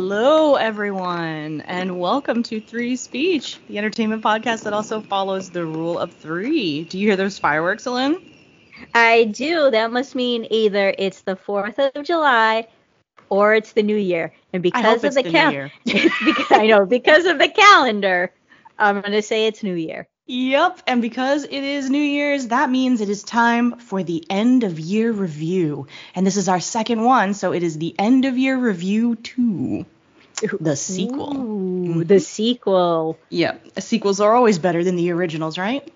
Hello, everyone, and welcome to Three Speech, the entertainment podcast that also follows the rule of three. Do you hear those fireworks, Ellen? I do. That must mean either it's the 4th of July or it's the new year. And because of the, the calendar, I know because of the calendar, I'm going to say it's new year. Yep, and because it is New Year's, that means it is time for the end of year review. And this is our second one, so it is the end of year review 2. The sequel. Ooh, mm-hmm. The sequel. Yeah, sequels are always better than the originals, right?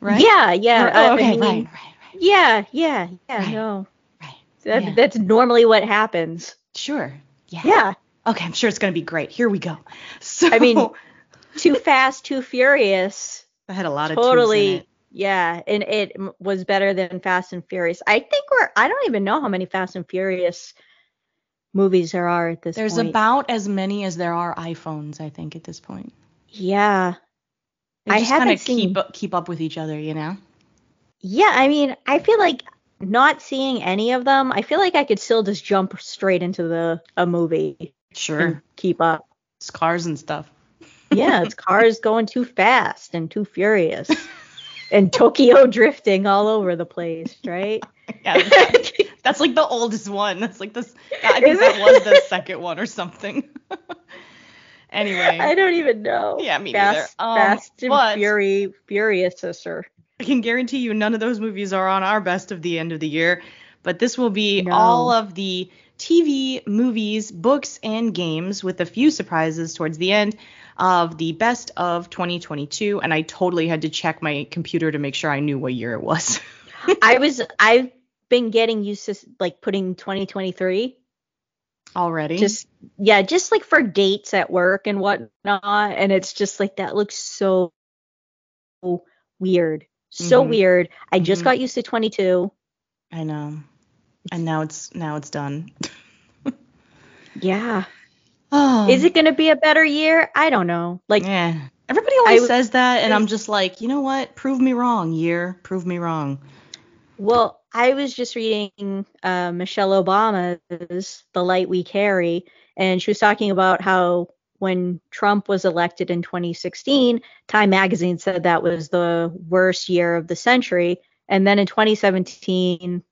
Right? Yeah, yeah. Or, oh, okay, I mean, right, right, right. Yeah, yeah, yeah, right, no. Right. That, yeah. That's normally what happens. Sure. Yeah. Yeah. Okay, I'm sure it's going to be great. Here we go. So I mean, Too Fast, Too Furious. I had a lot of totally. Yeah, and it was better than Fast and Furious. I think we're. I don't even know how many Fast and Furious movies there are at this There's point. about as many as there are iPhones, I think, at this point. Yeah. They just kind of keep keep up with each other, you know. Yeah, I mean, I feel like not seeing any of them, I feel like I could still just jump straight into the a movie. Sure. keep up. It's cars and stuff yeah, it's cars going too fast and too furious. and Tokyo drifting all over the place, right? Yeah, that's like the oldest one. That's like this. I think that was the second one or something. anyway, I don't even know. Yeah, me fast, neither. Um, fast and Fury, Furious sister. I can guarantee you none of those movies are on our best of the end of the year, but this will be no. all of the TV, movies, books, and games with a few surprises towards the end of the best of 2022, and I totally had to check my computer to make sure I knew what year it was. I was I've been getting used to like putting 2023 already. Just yeah, just like for dates at work and whatnot, and it's just like that looks so weird, so mm-hmm. weird. I just mm-hmm. got used to 22. I know, and now it's now it's done. yeah. Oh. Is it going to be a better year? I don't know. Like, yeah. Everybody always I, says that, and I'm just like, you know what? Prove me wrong, year. Prove me wrong. Well, I was just reading uh, Michelle Obama's The Light We Carry, and she was talking about how when Trump was elected in 2016, Time Magazine said that was the worst year of the century. And then in 2017,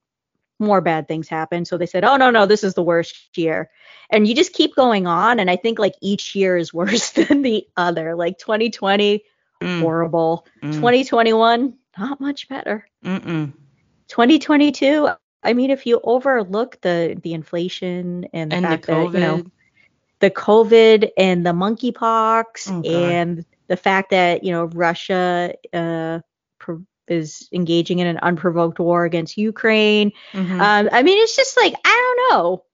more bad things happened. So they said, oh, no, no, this is the worst year. And you just keep going on. And I think like each year is worse than the other. Like 2020, mm. horrible. Mm. 2021, not much better. Mm-mm. 2022, I mean, if you overlook the the inflation and the and fact the COVID. that, you know, the COVID and the monkeypox oh, and the fact that, you know, Russia uh, is engaging in an unprovoked war against Ukraine. Mm-hmm. Um, I mean, it's just like I don't know.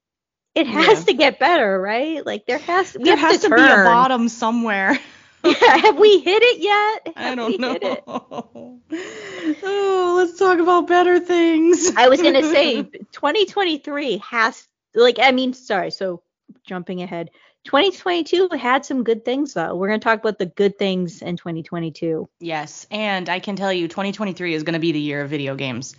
It has yeah. to get better, right? Like there has there has to, to be a bottom somewhere. yeah, have we hit it yet? Have I don't know. oh, let's talk about better things. I was gonna say 2023 has like I mean, sorry, so jumping ahead. 2022 had some good things though. We're going to talk about the good things in 2022. Yes, and I can tell you 2023 is going to be the year of video games.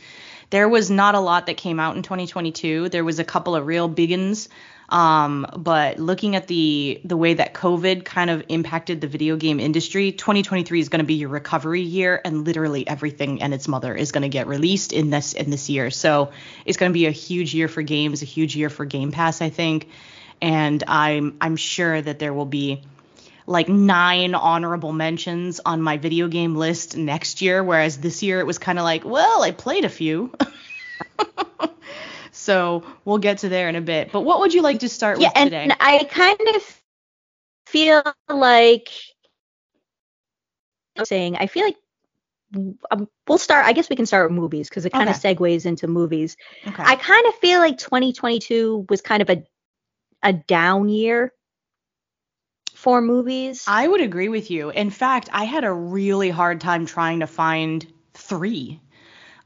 There was not a lot that came out in 2022. There was a couple of real biggins. Um, but looking at the the way that COVID kind of impacted the video game industry, 2023 is going to be your recovery year, and literally everything and its mother is going to get released in this in this year. So it's going to be a huge year for games, a huge year for Game Pass, I think and I'm I'm sure that there will be like nine honorable mentions on my video game list next year, whereas this year it was kind of like, well, I played a few. so we'll get to there in a bit. But what would you like to start yeah, with today? and I kind of feel like saying I feel like um, we'll start. I guess we can start with movies because it kind okay. of segues into movies. Okay. I kind of feel like 2022 was kind of a a down year for movies. I would agree with you. In fact, I had a really hard time trying to find three.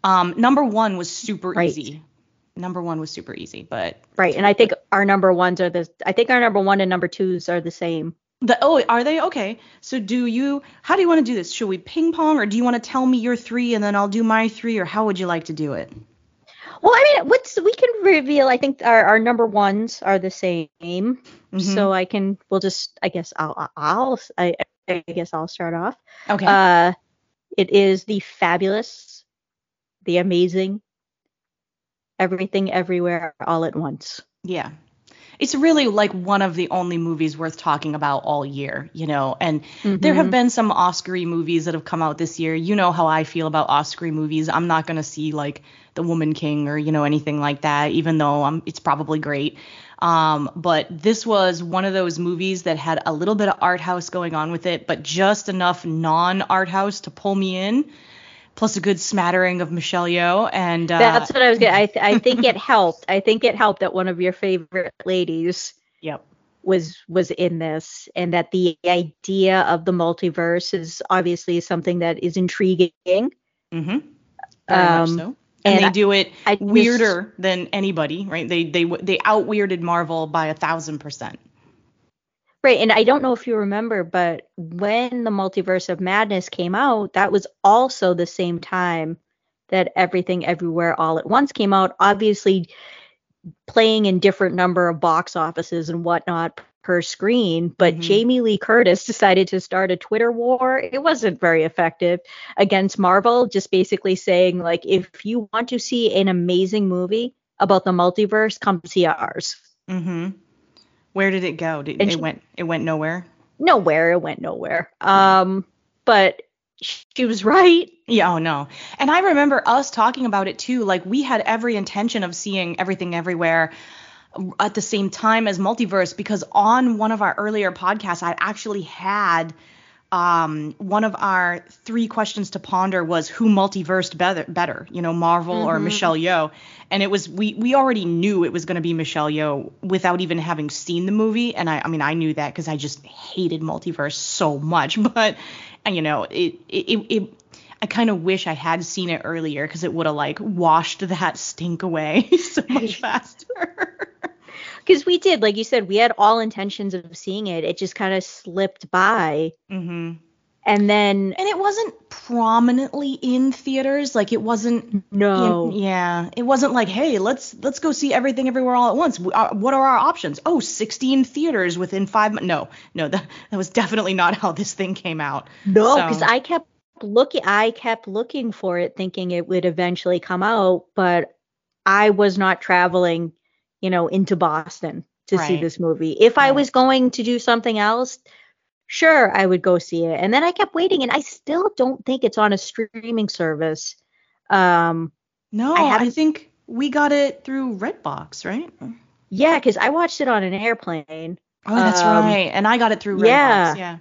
Um, number one was super right. easy. Number one was super easy, but right. And I think our number ones are the. I think our number one and number twos are the same. The oh, are they okay? So do you? How do you want to do this? Should we ping pong, or do you want to tell me your three and then I'll do my three, or how would you like to do it? Well, I mean, what's we can reveal. I think our, our number ones are the same, Mm-hmm. so I can. We'll just. I guess I'll. I'll. I, I guess I'll start off. Okay. Uh, it is the fabulous, the amazing, everything, everywhere, all at once. Yeah. It's really like one of the only movies worth talking about all year, you know. And there have Mhm. been some Oscar movies that have come out this year. You know how I feel about Oscar movies. I'm not going to see like The Woman King or, you know, anything like that, even though um, it's probably great. Um, but this was one of those movies that had a little bit of art house going on with it, but just enough non art house to pull me in, plus a good smattering of Michelle Yeoh. And uh, That's what I was gonna. I th- I think it helped. I think it helped that one of your favorite ladies yep. was was in this, and that the idea of the multiverse is obviously something that is intriguing. Mm-hmm. Very much Um, so. And, and they do it I just- weirder than anybody, right? They they they out weirded Marvel by a thousand percent. Right, and I don't know if you remember, but when the Multiverse of Madness came out, that was also the same time that Everything Everywhere All at Once came out. Obviously, playing in different number of box offices and whatnot per screen, but Mhm. Jamie Lee Curtis decided to start a Twitter war. It wasn't very effective against Marvel, just basically saying like, if you want to see an amazing movie about the multiverse, come see ours. Mm-hmm. Where did it go? Did, it she- went it went nowhere. nowhere. It went nowhere. Um, but she was right. Yeah, oh no. And I remember us talking about it too. Like we had every intention of seeing everything everywhere at the same time as multiverse because on one of our earlier podcasts I actually had um, one of our three questions to ponder was who multiversed better, better you know, Marvel or Mhm. Michelle Yeoh, and it was we we already knew it was going to be Michelle Yeoh without even having seen the movie, and I I mean I knew that because I just hated multiverse so much, but and, you know it it it. it I kind of wish I had seen it earlier because it would have like washed that stink away so much faster. Because we did, like you said, we had all intentions of seeing it. It just kind of slipped by. hmm And then, And it wasn't prominently in theaters. Like it wasn't. no. Yeah, it wasn't like, hey, let's let's go see everything everywhere all at once. Uh, What are our options? Oh, 16 theaters within five. No, no, that that was definitely not how this thing came out. No, So- because I kept looking I kept looking for it thinking it would eventually come out, but I was not traveling, you know, into Boston to see this movie. If I was going to do something else, sure, I would go see it. And then I kept waiting and I still don't think it's on a streaming service. Um No, I I, think we got it through Redbox, right? yeah, cuz I watched it on an airplane. Oh, that's Um, right. And I got it through Redbox. yeah. Yeah.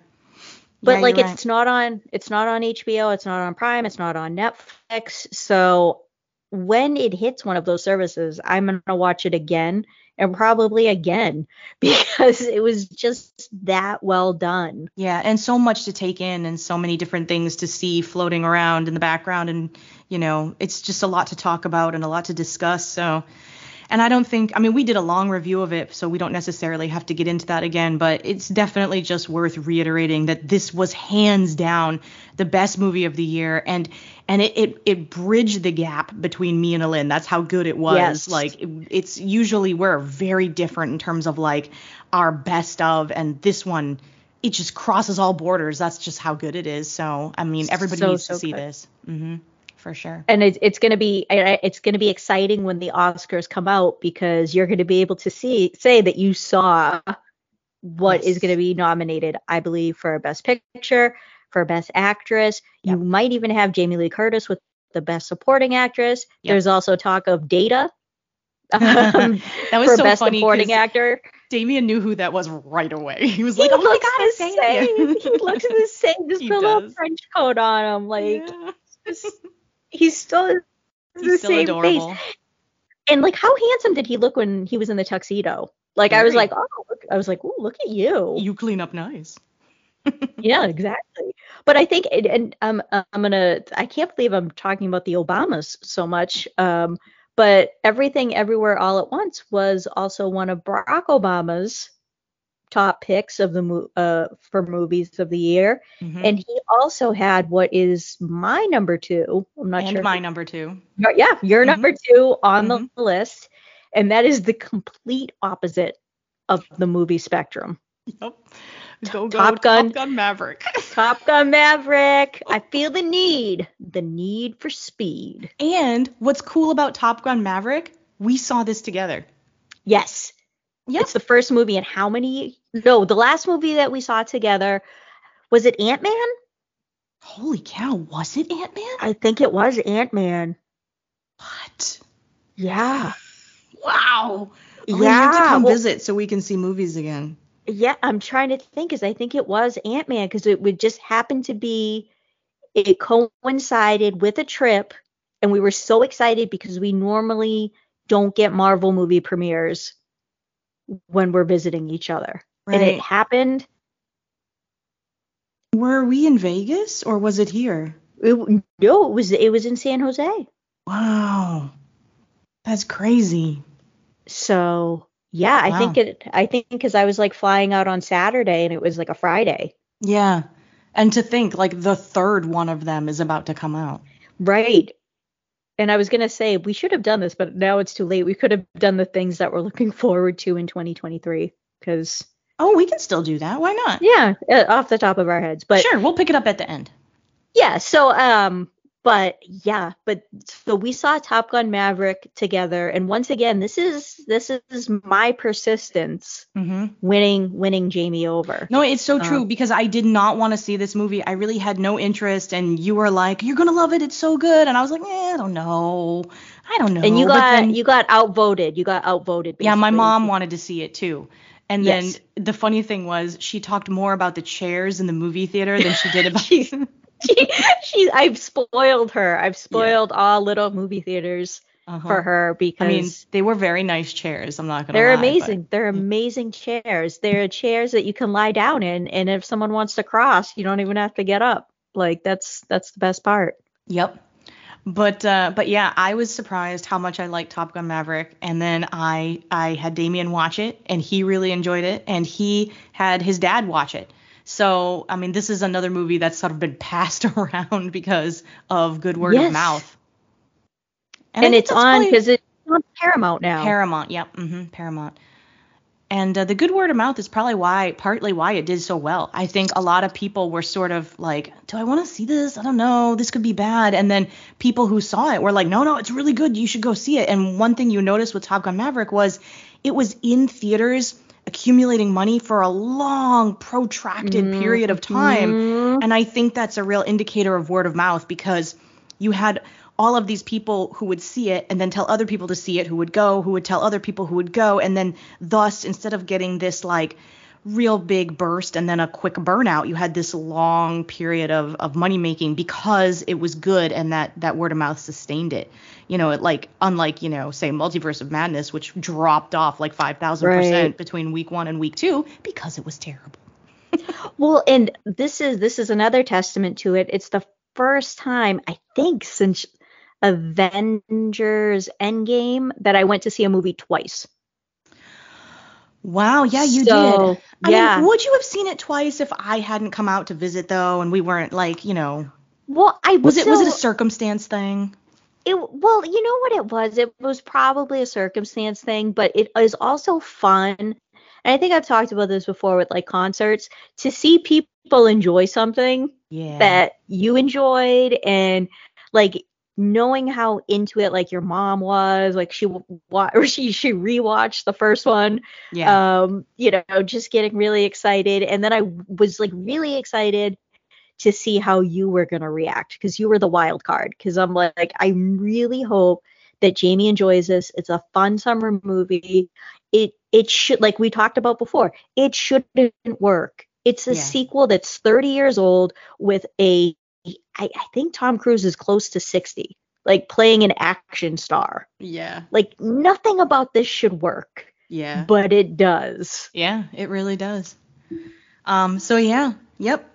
but Yeah, like it's not on it's not on HBO, it's not on Prime, it's not on Netflix. So when it hits one of those services, I'm gonna watch it again and probably again because it was just that well done. Yeah, and so much to take in and so many different things to see floating around in the background and you know, it's just a lot to talk about and a lot to discuss. So and I don't think I mean we did a long review of it, so we don't necessarily have to get into that again, but it's definitely just worth reiterating that this was hands down the best movie of the year and and it it, it bridged the gap between me and Alin. That's how good it was. Yes. Like it, it's usually we're very different in terms of like our best of and this one it just crosses all borders. That's just how good it is. So, I mean, everybody So, needs to so see good. this. hmm For sure. And it's it's gonna be I- I- it's gonna be exciting when the Oscars come out because you're gonna be able to see say that you saw what is Yes. going to be nominated, I believe, for Best Picture, for Best Actress. You might even have Jamie Lee Curtis with the Best Supporting Actress. Yep. There's also talk of Data um, That was for so Best funny Supporting Actor. Damien knew who that was right away. He was He like, "Oh my god, the same. he looks the same. Just He put a little. French coat on him. Like Yeah. just- he's still the He's still same adorable. face. And like, how handsome did he look when he was in the tuxedo? Like I was like, oh, look, I was like, oh, look at you. You clean up nice. yeah, exactly. But I think, and, and um, I'm gonna, I can't believe I'm talking about the Obamas so much. Um, but everything, everywhere, all at once was also one of Barack Obama's top picks of the uh for movies of the year, Mhm. and he also had what is my number two. I'm not and sure. my number two. Yeah, your Mhm. number two on Mhm. the list, and that is the complete opposite of the movie spectrum. Yep. Go, go, Top Gun. Top Gun Maverick. Top Gun Maverick. I feel the need, the need for speed. and what's cool about Top Gun Maverick, we saw this together. Yes, Yep. it's the first movie in how many? No, the last movie that we saw together was it Ant Man? Holy cow, was it Ant Man? I think it was Ant Man. What? Yeah. Wow. Oh, Yeah. You have to come well- visit so we can see movies again. Yeah, I'm trying to think because I think it was Ant Man because it would just happen to be it coincided with a trip, and we were so excited because we normally don't get Marvel movie premieres when we're visiting each other, and it happened. Were we in Vegas or was it here? It, no, it was it was in San Jose. Wow. That's crazy. So yeah, I think it. I think because I was like flying out on Saturday and it was like a Friday. Yeah. And to think like the third one of them is about to come out. Right. And I was going to say we should have done this, but now it's too late. We could have done the things that we're looking forward to in 2023 because Oh, we can still do that. Why not? yeah, uh, off the top of our heads. But sure, we'll pick it up at the end. yeah, so um but yeah, but so we saw Top Gun Maverick together and once again, this is this is my persistence hmm winning winning Jamie over. No, it's so Uh, true because I did not want to see this movie. I really had no interest, and you were like, "You're gonna love it. It's so good," and I was like, eh, "I don't know. I don't know." and you got then- you got outvoted. You got outvoted. Yeah, my mom wanted to see it too. And then Yes. the funny thing was, she talked more about the chairs in the movie theater than she did about. She's- she, she, I've spoiled her. I've spoiled all little movie theaters Uh-huh. for her because I mean, they were very nice chairs. I'm not gonna. they're lie, but- amazing. They're amazing chairs. They're chairs that you can lie down in, and if someone wants to cross, you don't even have to get up. Like that's that's the best part. Yep. But uh, but yeah, I was surprised how much I liked Top Gun Maverick, and then I I had Damien watch it, and he really enjoyed it, and he had his dad watch it. So I mean, this is another movie that's sort of been passed around because of good word Yes. of mouth. And, think it's on because it's on Paramount now. Paramount. Yep. mm-hmm, Paramount. And uh, the good word of mouth is probably why, partly why it did so well. I think a lot of people were sort of like, do I want to see this? I don't know. This could be bad. And then people who saw it were like, no, no, it's really good. You should go see it. And one thing you noticed with Top Gun Maverick was it was in theaters accumulating money for a long, protracted period of time. Mhm. And I think that's a real indicator of word of mouth because you had all of these people who would see it and then tell other people to see it who would go, who would tell other people who would go. And then thus, instead of getting this like real big burst and then a quick burnout, you had this long period of, of money making because it was good and that, that word of mouth sustained it. You know, it like, unlike, you know, say Multiverse of Madness, which dropped off like 5,000% Right. between week one and week two because it was terrible. Well, and this is this is another testament to it. It's the first time I think since Avengers Endgame that I went to see a movie twice. Wow, yeah, you So, did. I yeah. mean, would you have seen it twice if I hadn't come out to visit though, and we weren't like, you know, Well, I was it was it a circumstance thing? It well, you know what it was? It was probably a circumstance thing, but it is also fun. And I think I've talked about this before with like concerts to see people enjoy something Yeah. that you enjoyed and like knowing how into it like your mom was like she wa- or she she rewatched the first one. Yeah. um you know just getting really excited. And then I was like really excited to see how you were going to react because you were the wild card. Because I'm like I really hope that Jamie enjoys this. It's a fun summer movie. It it should like we talked about before it shouldn't work. It's a Yeah. sequel that's 30 years old with a I, I think Tom Cruise is close to 60 like playing an action star yeah. like nothing about this should work Yeah. but it does Yeah, it really does. Um so yeah, yep.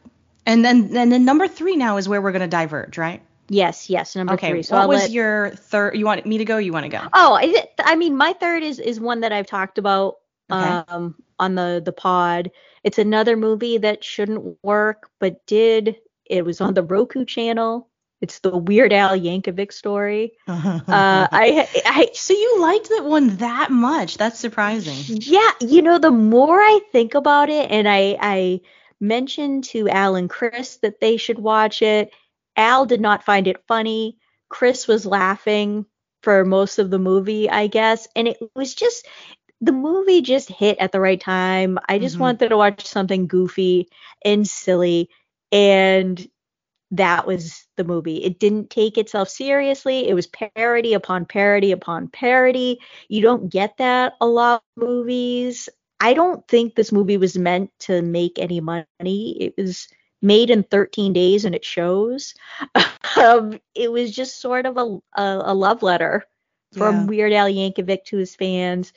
And then and then number 3 now is where we're going to diverge, right? Yes, yes, number okay. three. So what I'll was let- your third you want me to go? You want to go? Oh, I, I mean, my third is is one that I've talked about Okay. um on the the pod. It's another movie that shouldn't work, but did. It was on the Roku channel. It's the Weird Al Yankovic story. uh, I, I, so you liked that one that much? That's surprising. Yeah, you know, the more I think about it, and I, I mentioned to Al and Chris that they should watch it. Al did not find it funny. Chris was laughing for most of the movie, I guess, and it was just the movie just hit at the right time. I just mm-hmm. wanted to watch something goofy and silly, and that was the movie. It didn't take itself seriously. It was parody upon parody upon parody. You don't get that a lot of movies. I don't think this movie was meant to make any money. It was made in 13 days and it shows. um, it was just sort of a, a, a love letter from yeah. Weird Al Yankovic to his fans.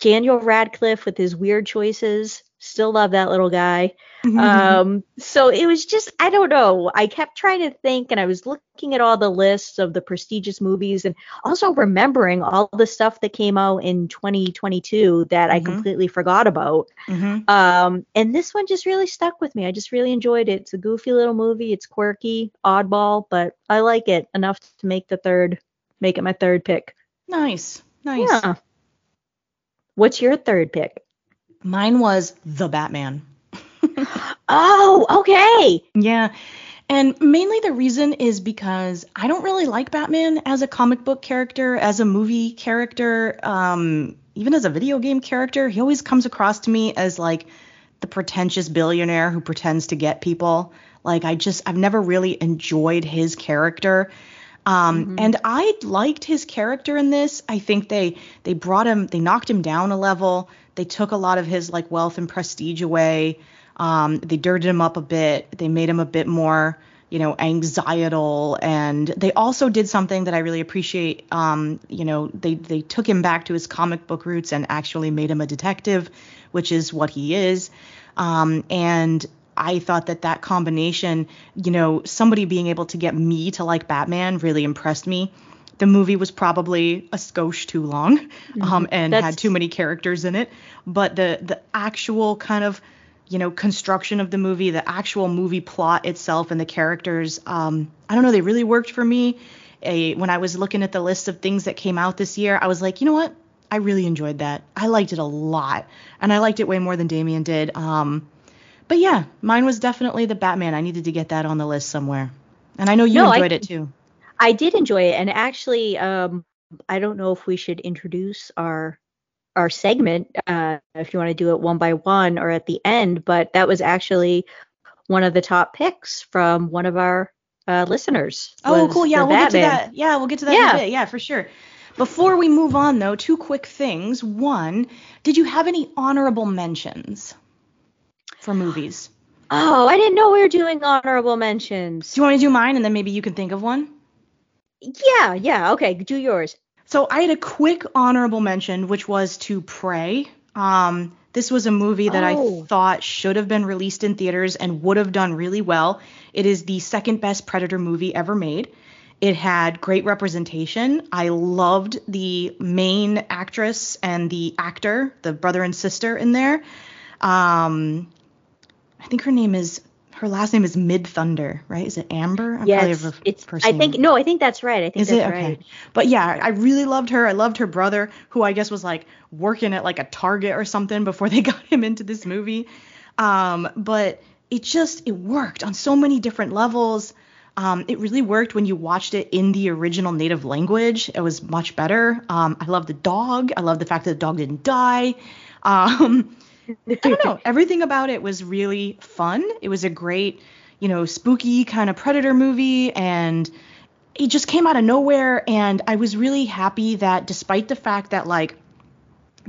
Daniel Radcliffe with his weird choices. Still love that little guy. Mm-hmm. Um, so it was just, I don't know. I kept trying to think and I was looking at all the lists of the prestigious movies and also remembering all the stuff that came out in 2022 that mm-hmm. I completely forgot about. Mm-hmm. Um, and this one just really stuck with me. I just really enjoyed it. It's a goofy little movie. It's quirky, oddball, but I like it enough to make the third, make it my third pick. Nice. Nice. Yeah. What's your third pick? Mine was The Batman. oh, okay. Yeah. And mainly the reason is because I don't really like Batman as a comic book character, as a movie character, um, even as a video game character. He always comes across to me as like the pretentious billionaire who pretends to get people. Like I just I've never really enjoyed his character. Um, mm-hmm. And I liked his character in this. I think they they brought him, they knocked him down a level. They took a lot of his like wealth and prestige away. Um, they dirted him up a bit. They made him a bit more, you know, anxietal. And they also did something that I really appreciate. Um, you know, they they took him back to his comic book roots and actually made him a detective, which is what he is. Um, and I thought that that combination, you know, somebody being able to get me to like Batman really impressed me. The movie was probably a skosh too long mm-hmm. um, and That's... had too many characters in it, but the the actual kind of you know construction of the movie, the actual movie plot itself, and the characters, um, I don't know, they really worked for me. A, when I was looking at the list of things that came out this year, I was like, you know what? I really enjoyed that. I liked it a lot, and I liked it way more than Damien did. Um, but yeah, mine was definitely the Batman. I needed to get that on the list somewhere. And I know you no, enjoyed I, it too. I did enjoy it. And actually, um, I don't know if we should introduce our our segment, uh, if you want to do it one by one or at the end, but that was actually one of the top picks from one of our uh, listeners. Oh, cool. Yeah, we'll Batman. get to that. Yeah, we'll get to that yeah. in a bit. Yeah, for sure. Before we move on, though, two quick things. One, did you have any honorable mentions? For movies. Oh, I didn't know we were doing honorable mentions. Do you want to do mine and then maybe you can think of one? Yeah, yeah. Okay, do yours. So I had a quick honorable mention, which was to Prey. Um, this was a movie that oh. I thought should have been released in theaters and would have done really well. It is the second best Predator movie ever made. It had great representation. I loved the main actress and the actor, the brother and sister in there. Um, I think her name is her last name is Midthunder, right? Is it Amber? I'm yes, it's. I think no, I think that's right. I think is that's it? right. Okay. But yeah, I really loved her. I loved her brother, who I guess was like working at like a Target or something before they got him into this movie. Um, but it just it worked on so many different levels. Um, it really worked when you watched it in the original native language. It was much better. Um, I love the dog. I love the fact that the dog didn't die. Um, I don't know. Everything about it was really fun. It was a great, you know, spooky kind of predator movie and it just came out of nowhere and I was really happy that despite the fact that like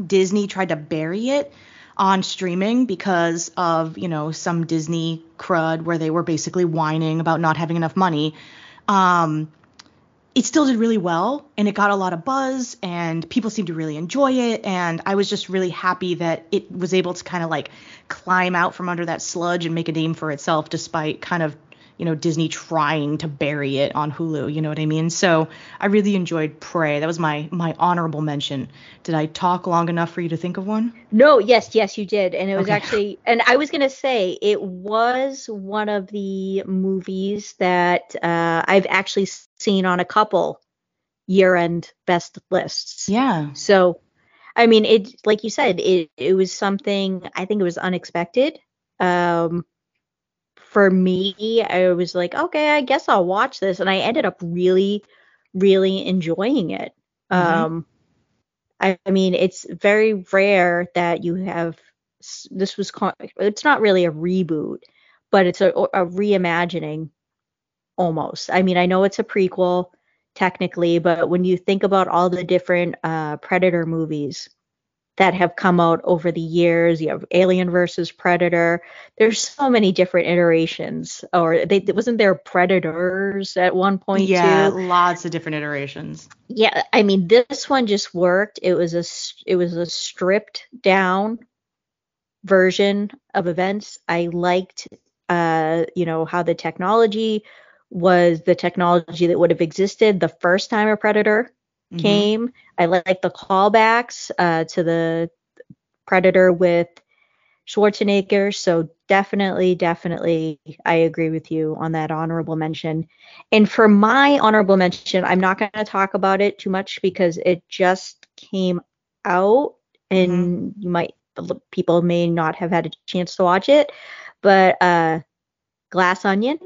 Disney tried to bury it on streaming because of, you know, some Disney crud where they were basically whining about not having enough money. Um it still did really well and it got a lot of buzz and people seemed to really enjoy it and I was just really happy that it was able to kind of like climb out from under that sludge and make a name for itself despite kind of you know Disney trying to bury it on Hulu. You know what I mean? So I really enjoyed Prey. That was my my honorable mention. Did I talk long enough for you to think of one? No, yes, yes, you did, and it was Okay. actually, and I was gonna say it was one of the movies that uh, I've actually seen on a couple year-end best lists. Yeah. So, I mean, it like you said, it it was something I think it was unexpected. Um, for me, I was like, okay, I guess I'll watch this, and I ended up really, really enjoying it. Mhm. Um, I, I mean, it's very rare that you have this was it's not really a reboot, but it's a, a reimagining almost. I mean, I know it's a prequel technically, but when you think about all the different uh, Predator movies that have come out over the years, you have Alien versus Predator. There's so many different iterations. Or they wasn't there Predators at one point yeah, too? lots of different iterations. Yeah, I mean this one just worked. It was a it was a stripped down version of events. I liked uh you know how the technology was the technology that would have existed the first time a predator Mhm. came. I like the callbacks uh to the predator with Schwarzenegger. So definitely, definitely, I agree with you on that honorable mention. And for my honorable mention, I'm not going to talk about it too much because it just came out, and you might people may not have had a chance to watch it. But uh, Glass Onion.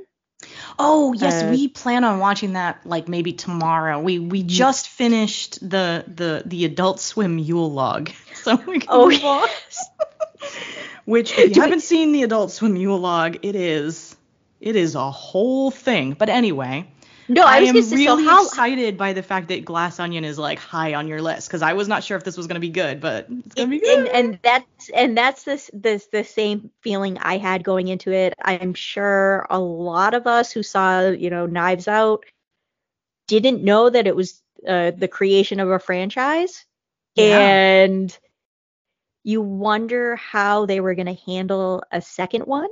Oh yes, Uh, we plan on watching that like maybe tomorrow. We we just finished the the the Adult Swim Yule log, so we can Oh, move on. Which if you Do haven't seen the Adult Swim Yule log, it is it is a whole thing. But anyway, No, I, I, was am gonna say, really so how, excited by the fact that Glass Onion is like high on your list because I was not sure if this was gonna be good, but it's gonna be good. and, and that's and that's this this the same feeling I had going into it. I'm sure a lot of us who saw you know Knives Out didn't know that it was uh, the creation of a franchise, Yeah. and you wonder how they were going to handle a second one,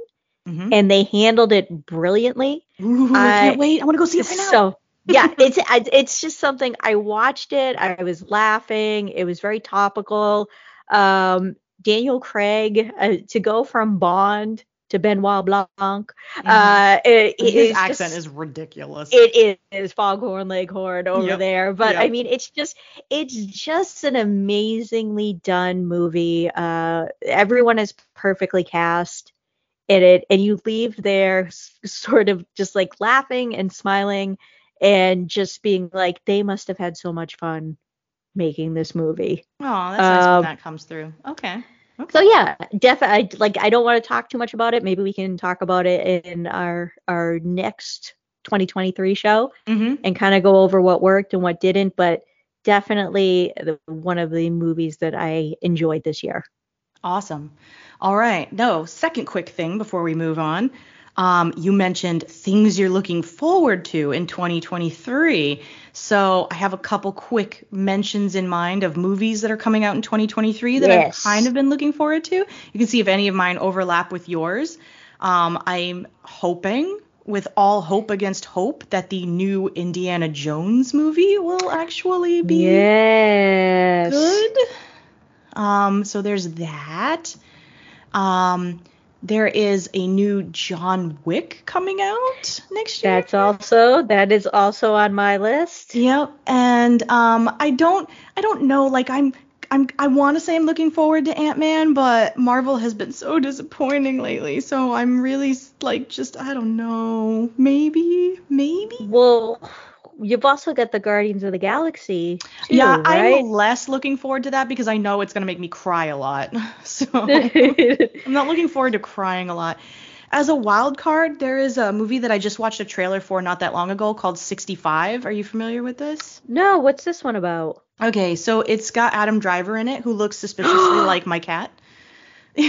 Mhm. and they handled it brilliantly. Ooh, I, can't wait. I want to go see it right now. So yeah, it's it's just something I watched it. I was laughing. It was very topical. Um, Daniel Craig uh, to go from Bond to Benoit Blanc. Mhm. Uh, it, it his is accent just- is ridiculous. it is foghorn leghorn over Yep. there but i mean it's just it's just an amazingly done movie uh everyone is perfectly cast in it and you leave there sort of just like laughing and smiling and just being like they must have had so much fun making this movie Oh, that's nice when Um, that comes through. Okay. Okay. so yeah definitely like i don't want to talk too much about it maybe we can talk about it in our our next 2023 show hmm and kind of go over what worked and what didn't, but definitely the, one of the movies that I enjoyed this year. Awesome. All right. No, second quick thing before we move on. Um, you mentioned things you're looking forward to in 2023. So I have a couple quick mentions in mind of movies that are coming out in 2023 that Yes. I've kind of been looking forward to. You can see if any of mine overlap with yours. Um, I'm hoping, with all hope against hope, that the new Indiana Jones movie will actually be Yes. good. Um, so there's that. Um, there is a new John Wick coming out next year. That's also that is also on my list. Yep. And um, I don't, I don't know. Like I'm, I'm, I want to say I'm looking forward to Ant Man, but Marvel has been so disappointing lately. So I'm really like, just I don't know. Maybe, maybe. Well, you've also got the Guardians of the Galaxy. Too, yeah, right? I'm less looking forward to that because I know it's gonna make me cry a lot. So. I'm not looking forward to crying a lot. As a wild card, there is a movie that I just watched a trailer for not that long ago called 65. Are you familiar with this? no, what's this one about? Okay, so it's got Adam Driver in it, who looks suspiciously like my cat.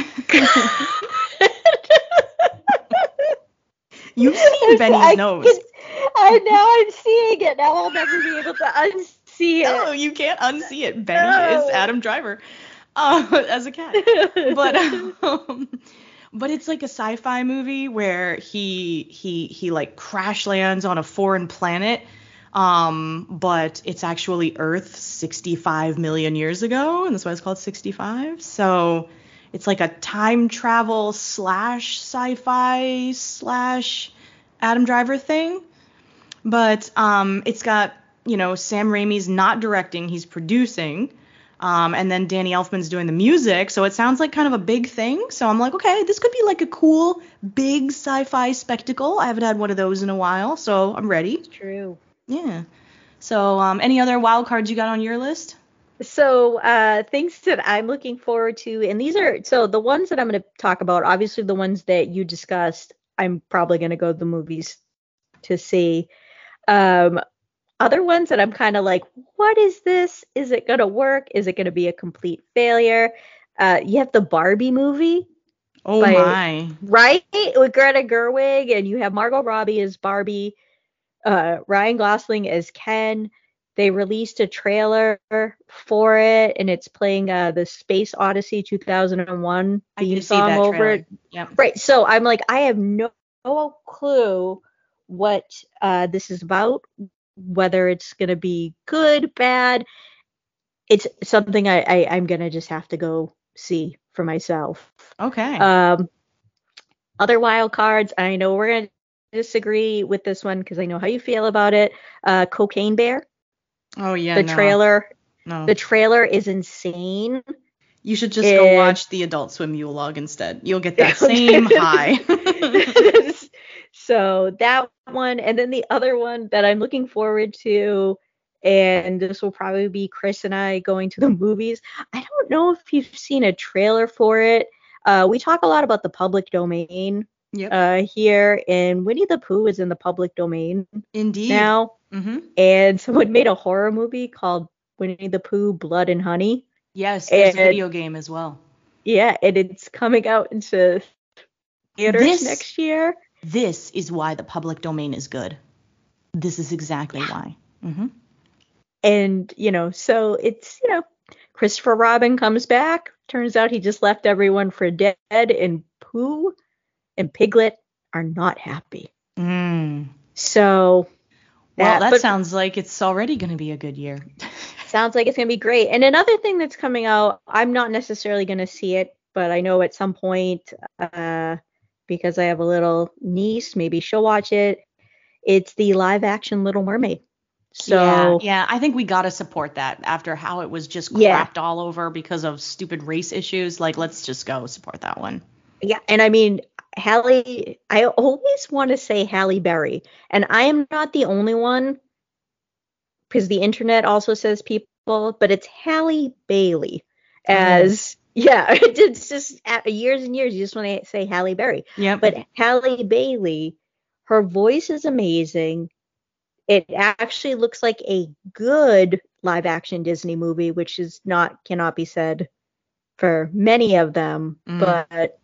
You've seen Benny's I nose. can- I now I'm seeing it. Now I'll never be able to unsee it. No, you can't unsee it. Benny No. is Adam Driver uh, as a cat. but um, but it's like a sci-fi movie where he he he like crash lands on a foreign planet um but it's actually earth 65 million years ago and that's why it's called 65 so it's like a time travel slash sci-fi slash adam driver thing but um it's got you know sam raimi's not directing he's producing um, and then Danny Elfman's doing the music, so it sounds like kind of a big thing. So I'm like, okay, this could be like a cool, big sci-fi spectacle. I haven't had one of those in a while, so I'm ready. It's true. Yeah. So, um, any other wild cards you got on your list? So, uh, things that I'm looking forward to, and these are so the ones that I'm going to talk about. Obviously, the ones that you discussed, I'm probably going to go to the movies to see. Um, other ones that I'm kind of like, what is this? Is it going to work? Is it going to be a complete failure? Uh, you have the Barbie movie. Oh by, my. Right? With Greta Gerwig, and you have Margot Robbie as Barbie, uh, Ryan Gosling as Ken. They released a trailer for it, and it's playing uh, the Space Odyssey 2001 theme song over it. Yep. Right. So I'm like, I have no, no clue what uh, this is about, whether it's going to be good, bad. It's something I, I I'm gonna just have to go see for myself. Okay. Um, other wild cards. I know we're gonna disagree with this one because I know how you feel about it. Uh, Cocaine Bear. Oh yeah. The no. trailer. No. The trailer is insane. You should just and, go watch the Adult Swim Yule log instead. You'll get that same high. so that one, and then the other one that I'm looking forward to, and this will probably be Chris and I going to the movies. I don't know if you've seen a trailer for it. Uh, we talk a lot about the public domain yep. uh, here, and Winnie the Pooh is in the public domain Indeed. now. Mm-hmm. And someone made a horror movie called Winnie the Pooh Blood and Honey. Yes, there's and, a video game as well. Yeah, and it's coming out into theaters this, next year. This is why the public domain is good. This is exactly yeah. why. Mm-hmm. And, you know, so it's, you know, Christopher Robin comes back. Turns out he just left everyone for dead, and Pooh and Piglet are not happy. Mm. So. Well, that, that sounds like it's already going to be a good year. sounds like it's going to be great. And another thing that's coming out, I'm not necessarily going to see it, but I know at some point, uh, because I have a little niece, maybe she'll watch it. It's the live action Little Mermaid. So yeah, yeah, I think we gotta support that after how it was just crapped yeah. all over because of stupid race issues. Like, let's just go support that one. Yeah, and I mean, Halle, I always want to say Halle Berry, and I am not the only one because the internet also says people, but it's Halle Bailey as yeah, it's just years and years. You just want to say Halle Berry. Yeah. But Halle Bailey, her voice is amazing. It actually looks like a good live action Disney movie, which is not cannot be said for many of them. Mm. But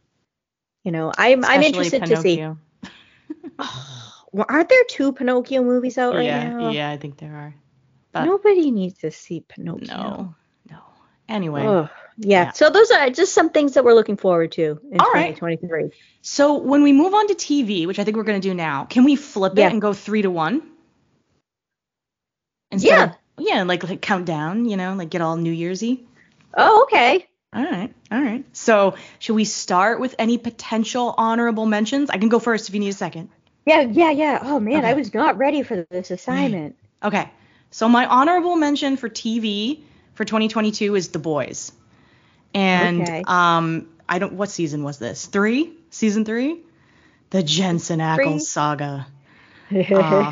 you know, I'm Especially I'm interested Pinocchio. to see. well, aren't there two Pinocchio movies out right yeah, now? Yeah, I think there are. But Nobody needs to see Pinocchio. No, no. Anyway. Ugh yeah. So those are just some things that we're looking forward to in All 2023. Right. So when we move on to TV, which I think we're going to do now, can we flip yeah. it and go three to one? Instead yeah. Of, yeah, like like count down, you know, like get all New Year'sy. Oh, okay. All right, all right. So should we start with any potential honorable mentions? I can go first if you need a second. Yeah, yeah, yeah. Oh man, okay. I was not ready for this assignment. Okay. So my honorable mention for TV for 2022 is The Boys. And okay. um, I don't. What season was this? Three? Season three? The Jensen Ackles saga. uh,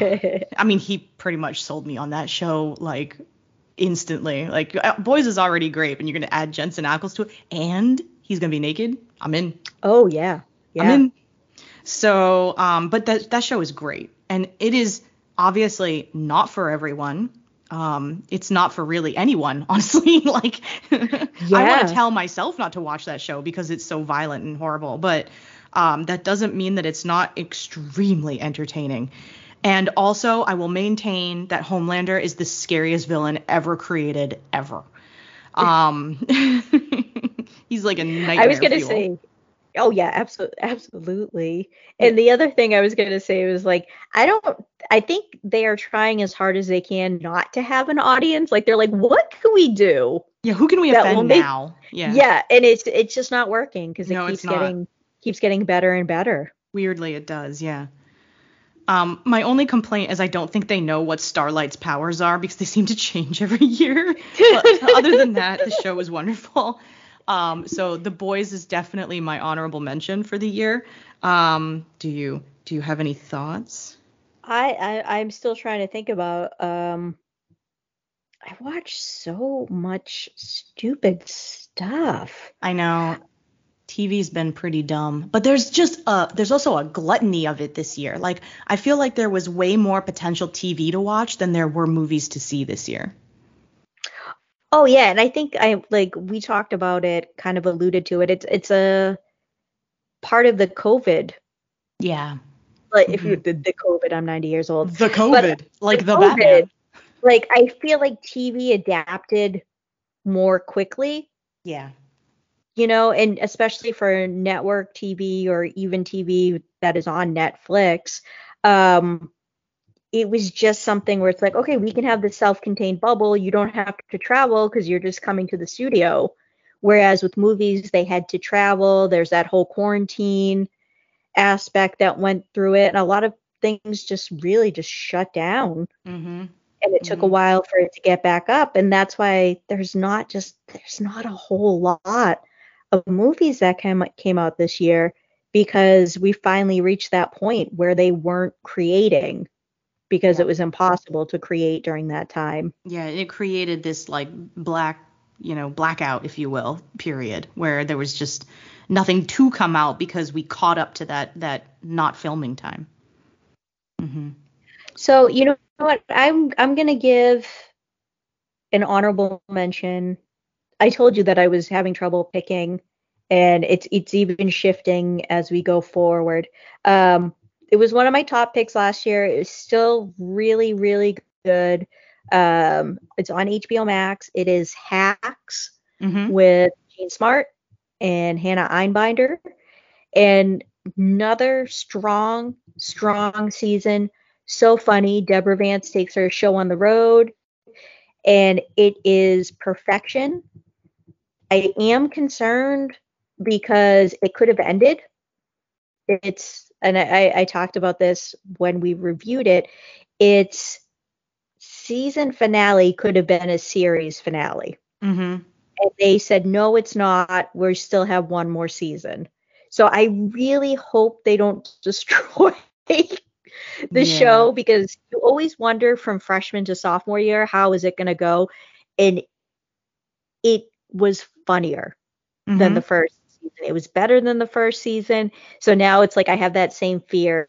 I mean, he pretty much sold me on that show like instantly. Like, uh, Boys is already great, and you're gonna add Jensen Ackles to it, and he's gonna be naked. I'm in. Oh yeah, yeah. I'm in. So, um, but that that show is great, and it is obviously not for everyone um, it's not for really anyone, honestly. like, yeah. I want to tell myself not to watch that show because it's so violent and horrible, but um, that doesn't mean that it's not extremely entertaining. And also, I will maintain that Homelander is the scariest villain ever created, ever. Um, he's like a nightmare. I was gonna fuel. say, Oh yeah, absolutely, absolutely. And the other thing I was going to say was like, I don't. I think they are trying as hard as they can not to have an audience. Like they're like, what can we do? Yeah, who can we offend make- now? Yeah. Yeah, and it's it's just not working because it No, keeps getting keeps getting better and better. Weirdly, it does. Yeah. Um, my only complaint is I don't think they know what Starlight's powers are because they seem to change every year. But other than that, the show is wonderful. Um, so The Boys is definitely my honorable mention for the year. Um, do you do you have any thoughts? I, I I'm still trying to think about. Um, I watch so much stupid stuff. I know TV's been pretty dumb, but there's just a there's also a gluttony of it this year. Like I feel like there was way more potential TV to watch than there were movies to see this year. Oh yeah, and I think I like we talked about it, kind of alluded to it. It's it's a part of the COVID. Yeah. Like if you mm-hmm. the, the COVID, I'm 90 years old. The COVID, like the, COVID, Batman. Like I feel like TV adapted more quickly, Yeah. You know, and especially for network TV or even TV that is on Netflix. Um it was just something where it's like, okay, we can have this self-contained bubble. You don't have to travel because you're just coming to the studio. Whereas with movies, they had to travel. There's that whole quarantine aspect that went through it, and a lot of things just really just shut down. Mm-hmm. And it took a Mhm. while for it to get back up, and that's why there's not just there's not a whole lot of movies that came came out this year because we finally reached that point where they weren't creating because Yeah. it was impossible to create during that time. Yeah, it created this like black, you know, blackout, if you will, period, where there was just nothing to come out because we caught up to that that not filming time. hmm So you know what? I'm I'm gonna give an honorable mention. I told you that I was having trouble picking, and it's it's even shifting as we go forward. Um, it was one of my top picks last year. It was still really really good. Um, it's on HBO Max. It is Hacks hmm with Jean Smart and Hannah Einbinder. And another strong, strong season. So funny. Deborah Vance takes her show on the road, and it is perfection. I am concerned because it could have ended. It's, and I, I talked about this when we reviewed it. Its season finale could have been a series finale hmm and they said no it's not we still have one more season so i really hope they don't destroy the Yeah. show because you always wonder from freshman to sophomore year how is it going to go and it was funnier than Mhm. the first season it was better than the first season so now it's like i have that same fear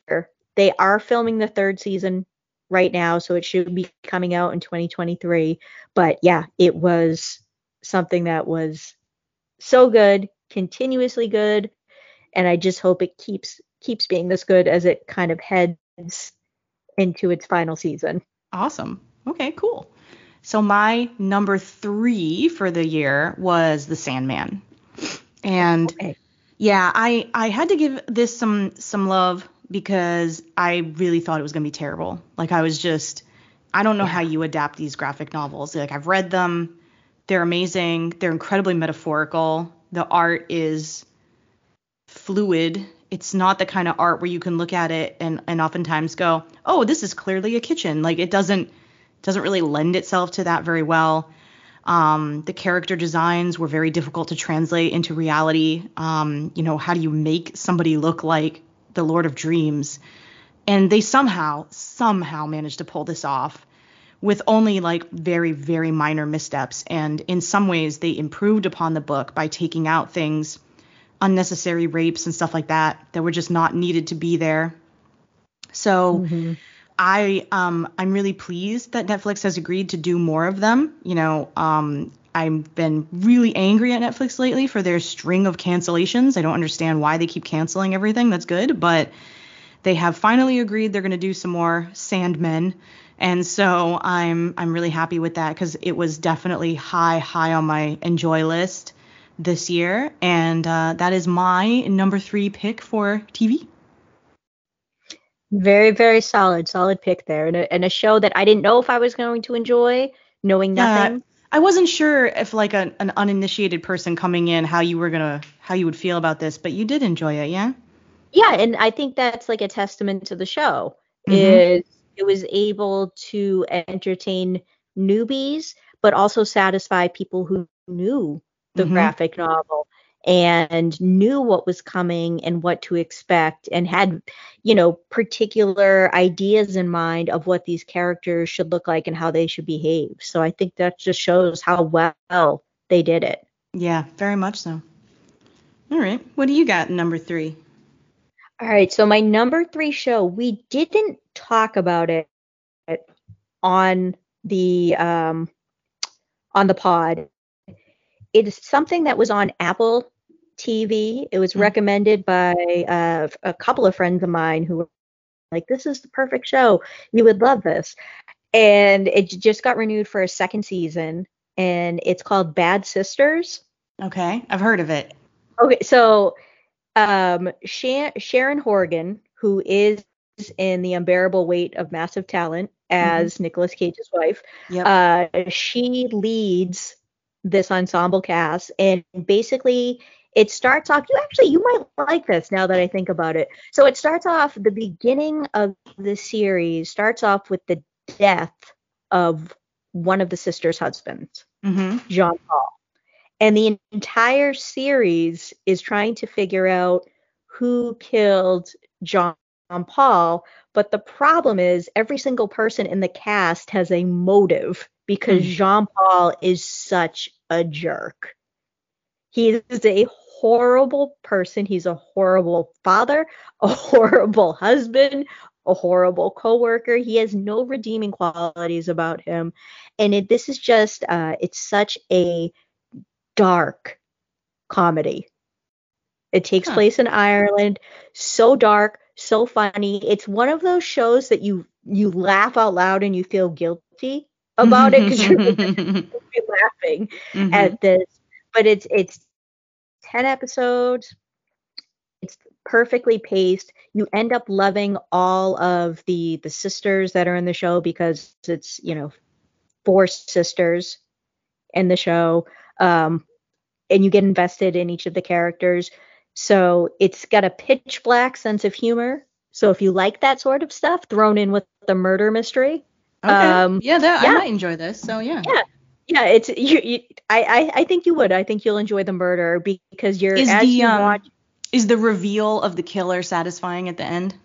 they are filming the third season right now so it should be coming out in 2023 but yeah it was something that was so good continuously good and i just hope it keeps keeps being this good as it kind of heads into its final season Awesome. Okay, cool. So my number three for the year was The Sandman, and okay yeah, I I had to give this some some love because I really thought it was gonna be terrible. Like I was just I don't know how you adapt these graphic novels. Like I've read them, they're amazing, they're incredibly metaphorical. The art is fluid. It's not the kind of art where you can look at it and and oftentimes go, "Oh, this is clearly a kitchen." Like it doesn't doesn't really lend itself to that very well. Um, the character designs were very difficult to translate into reality. Um, you know, how do you make somebody look like the Lord of Dreams? And they somehow, somehow managed to pull this off with only like very, very minor missteps. And in some ways, they improved upon the book by taking out things, unnecessary rapes and stuff like that, that were just not needed to be there. So, Mhm. I um I'm really pleased that Netflix has agreed to do more of them. You know, um I've been really angry at Netflix lately for their string of cancellations. I don't understand why they keep canceling everything. That's good, but they have finally agreed they're going to do some more Sandmen. And so I'm I'm really happy with that cuz it was definitely high high on my enjoy list. this year, and uh, that is my number three pick for TV. Very, very solid, solid pick there, and a, and a show that I didn't know if I was going to enjoy, knowing nothing. Yeah, I wasn't sure if like a, an uninitiated person coming in how you were gonna how you would feel about this, but you did enjoy it, yeah? Yeah, and I think that's like a testament to the show. Mhm. Is it was able to entertain newbies, but also satisfy people who knew the Mhm. graphic novel and knew what was coming and what to expect and had you know particular ideas in mind of what these characters should look like and how they should behave so i think that just shows how well they did it Yeah, very much so. All right, what do you got in number three? all right so my number three show we didn't talk about it on the um on the pod it is something that was on apple tv it was Mhm. recommended by uh, a couple of friends of mine who were like this is the perfect show. You would love this. And it just got renewed for a second season and it's called bad sisters. Okay, I've heard of it. Okay, so um, Sha- Sharon Horgan, who is in The Unbearable Weight of Massive Talent as Nicolas Cage's wife, Yep. uh, she leads this ensemble cast, and basically it starts off. You actually you might like this now that I think about it. So it starts off the beginning of the series starts off with the death of one of the sisters' husbands. mm-hmm. Jean Paul. And the entire series is trying to figure out who killed Jean Paul. But the problem is, every single person in the cast has a motive because Hmm. Jean Paul is such a jerk. He is a horrible person. He's a horrible father, a horrible husband, a horrible coworker. He has no redeeming qualities about him. And it, this is just, uh, it's such a dark comedy. It takes Huh. place in Ireland. So dark, so funny. It's one of those shows that you you laugh out loud and you feel guilty about it because you're you're laughing Mhm. at this. But it's it's ten episodes. It's perfectly paced. You end up loving all of the the sisters that are in the show because it's you know four sisters in the show, um, and you get invested in each of the characters. So it's got a pitch black sense of humor. So if you like that sort of stuff, thrown in with the murder mystery, okay. um, yeah, that, I might enjoy this. So yeah. Yeah. Yeah, it's you. you I, I I think you would. I think you'll enjoy the murder because you're Is as the you um, watch. is the reveal of the killer satisfying at the end?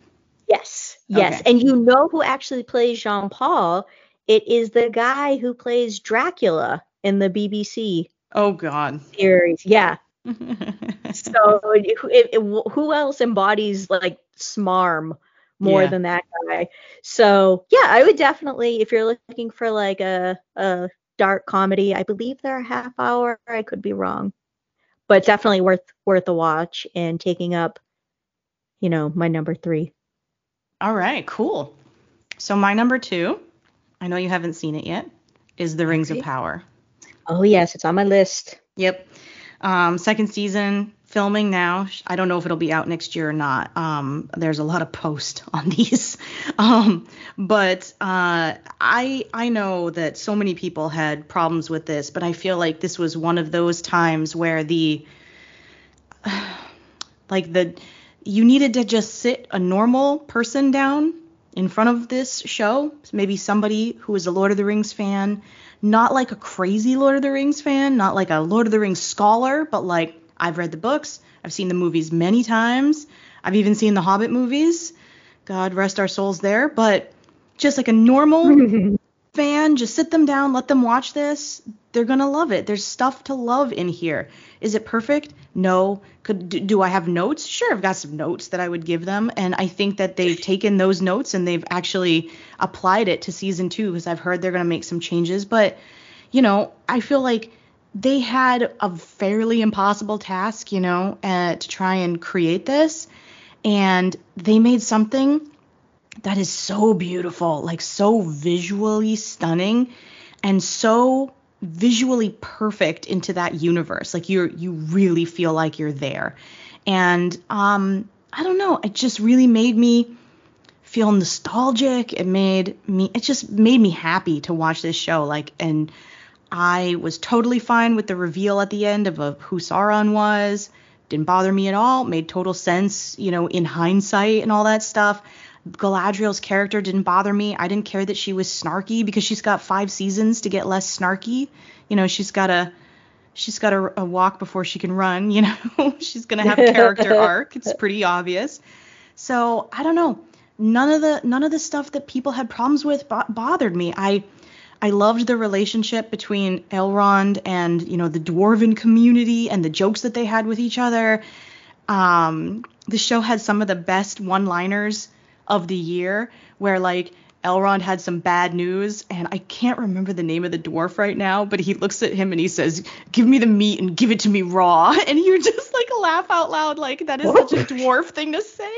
Yes, yes, Okay. and you know who actually plays Jean Paul? It is the guy who plays Dracula in the BBC oh God. series. Yeah. So it, it, who else embodies like smarm more Yeah. than that guy? So yeah, I would definitely if you're looking for like a a dark comedy, I believe they're a half hour. I could be wrong, but definitely worth worth a watch and taking up, you know, my number three. All right, cool. So my number two, I know you haven't seen it yet, is The Rings of Power. Oh yes, it's on my list. Yep. Um, second season filming now. I don't know if it'll be out next year or not. Um, there's a lot of post on these. Um, but uh, I I know that so many people had problems with this, but I feel like this was one of those times where the like the you needed to just sit a normal person down in front of this show, maybe somebody who is a Lord of the Rings fan, not like a crazy Lord of the Rings fan, not like a Lord of the Rings scholar, but like I've read the books, I've seen the movies many times, I've even seen the Hobbit movies. God rest our souls there, but just like a normal fan, just sit them down, let them watch this. They're gonna love it. There's stuff to love in here. Is it perfect? No. Could do, do I have notes? Sure, I've got some notes that I would give them, and I think that they've taken those notes and they've actually applied it to season two because I've heard they're gonna make some changes. But you know, I feel like they had a fairly impossible task, you know, uh, to try and create this, and they made something that is so beautiful, like so visually stunning and so visually perfect into that universe. Like you're you really feel like you're there. And um I don't know, it just really made me feel nostalgic. It made me it just made me happy to watch this show like and I was totally fine with the reveal at the end of, who Sauron was. Didn't bother me at all. Made total sense, you know, in hindsight and all that stuff. Galadriel's character didn't bother me. I didn't care that she was snarky because she's got five seasons to get less snarky. You know, she's got a she's got a, a walk before she can run. You know, she's gonna have a character arc. It's pretty obvious. So I don't know. None of the none of the stuff that people had problems with bo- bothered me. I I loved the relationship between Elrond and you know the dwarven community and the jokes that they had with each other. Um, the show had some of the best one-liners of the year, where like Elrond had some bad news, and I can't remember the name of the dwarf right now, but he looks at him and he says, "Give me the meat and give it to me raw," and you just like laugh out loud, like that is such a dwarf thing to say.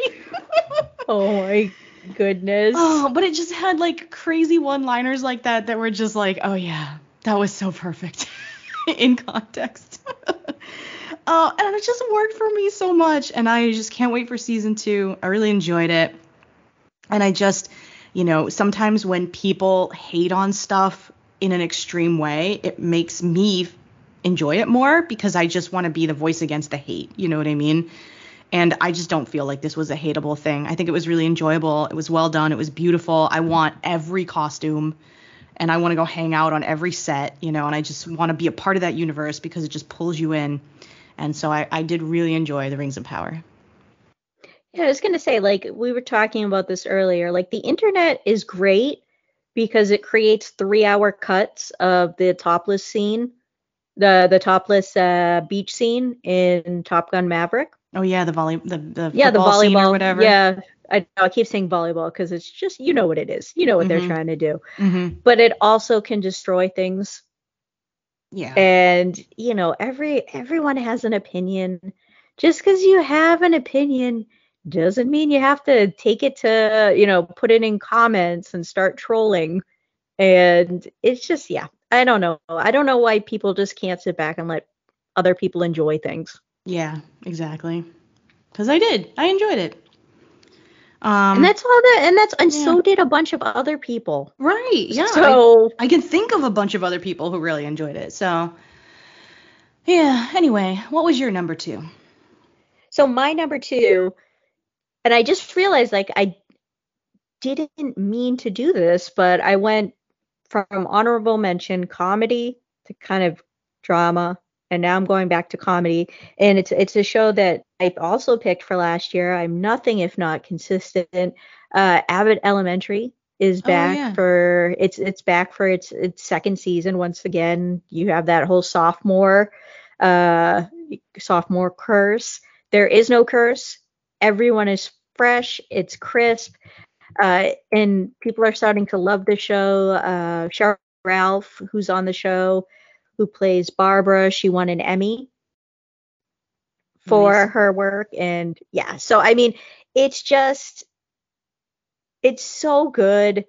oh my goodness. Oh, but it just had like crazy one-liners like that that were just like, oh yeah, that was so perfect in context. uh, and it just worked for me so much, and I just can't wait for season two. I really enjoyed it, and I just, you know, sometimes when people hate on stuff in an extreme way, it makes me enjoy it more because I just want to be the voice against the hate. You know what I mean? And I just don't feel like this was a hateable thing. I think it was really enjoyable. It was well done. It was beautiful. I want every costume and I want to go hang out on every set, you know, and I just want to be a part of that universe because it just pulls you in. And so I, I did really enjoy The Rings of Power. Yeah, I was going to say, like, we were talking about this earlier. Like, the internet is great because it creates three hour cuts of the topless scene, the the topless uh, beach scene in Top Gun Maverick. Oh yeah, the volley, the the yeah, the volleyball or whatever. Yeah, I, I keep saying volleyball because it's just you know what it is. You know what Mhm. they're trying to do. Mm-hmm. But it also can destroy things. Yeah. And you know, every everyone has an opinion. Just because you have an opinion doesn't mean you have to take it to you know put it in comments and start trolling. And it's just yeah, I don't know. I don't know why people just can't sit back and let other people enjoy things. Yeah. Exactly. Because I did. I enjoyed it. Um. and that's all that and that's and yeah. so did a bunch of other people. right. Yeah. I- So I can think of a bunch of other people who really enjoyed it. So, yeah. Anyway, what was your number two? So my number two, and I just realized like I didn't mean to do this, but I went from honorable mention comedy to kind of drama, and now I'm going back to comedy. And it's it's a show that I also picked for last year. I'm nothing if not consistent. Uh, Abbott Elementary is Oh, back yeah. for it's it's back for its its second season once again. You have that whole sophomore uh sophomore curse. There is no curse. Everyone is fresh. It's crisp. Uh, and people are starting to love the show. Uh, Sheryl Ralph, who's on the show, who plays Barbara, she won an Emmy for Nice. her work. And yeah, so I mean, it's just, it's so good.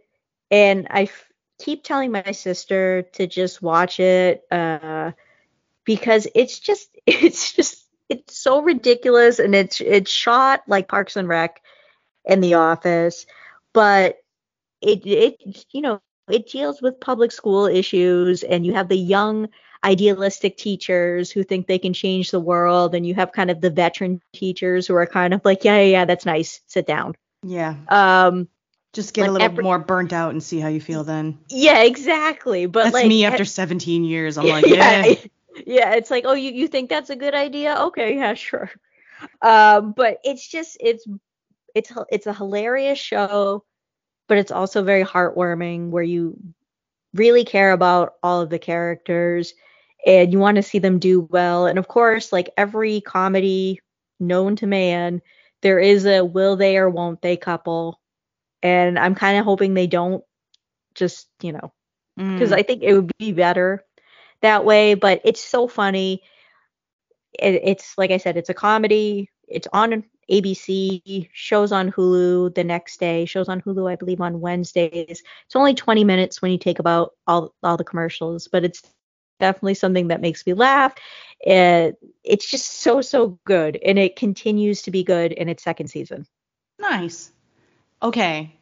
And I f- keep telling my sister to just watch it uh, because it's just, it's just, it's so ridiculous and it's it's shot like Parks and Rec in The Office, but it it you know it deals with public school issues and you have the young idealistic teachers who think they can change the world and you have kind of the veteran teachers who are kind of like yeah yeah, yeah that's nice sit down Yeah. um Just get a little every- more burnt out and see how you feel then. yeah exactly but That's like me after 17 years. I'm like, yeah. yeah, yeah, it's like, oh, you, you think that's a good idea? Okay, yeah, sure. Um, but it's just it's it's it's a hilarious show, but it's also very heartwarming where you really care about all of the characters and you want to see them do well. And of course, like every comedy known to man, there is a will they or won't they couple. And I'm kind of hoping they don't just, you know, because Mm. I think it would be better that way. But it's so funny. It, it's like I said, it's a comedy. It's on ABC, shows on Hulu the next day, shows on Hulu, I believe, on Wednesdays. It's only 20 minutes when you take about all all the commercials, but it's definitely something that makes me laugh. It, it's just so so good, and it continues to be good in its second season. Nice. Okay.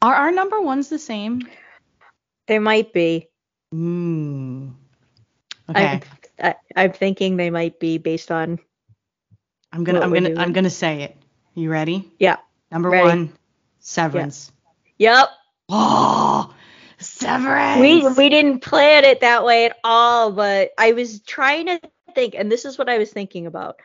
Are our number ones the same? They might be. Mm. Okay. I'm, I, I'm thinking they might be based on. I'm gonna I'm gonna doing. I'm gonna say it. You ready? Yeah. Number Ready. one, Severance. Yep. Oh, Severance. We we didn't plan it that way at all, but I was trying to think, and this is what I was thinking about.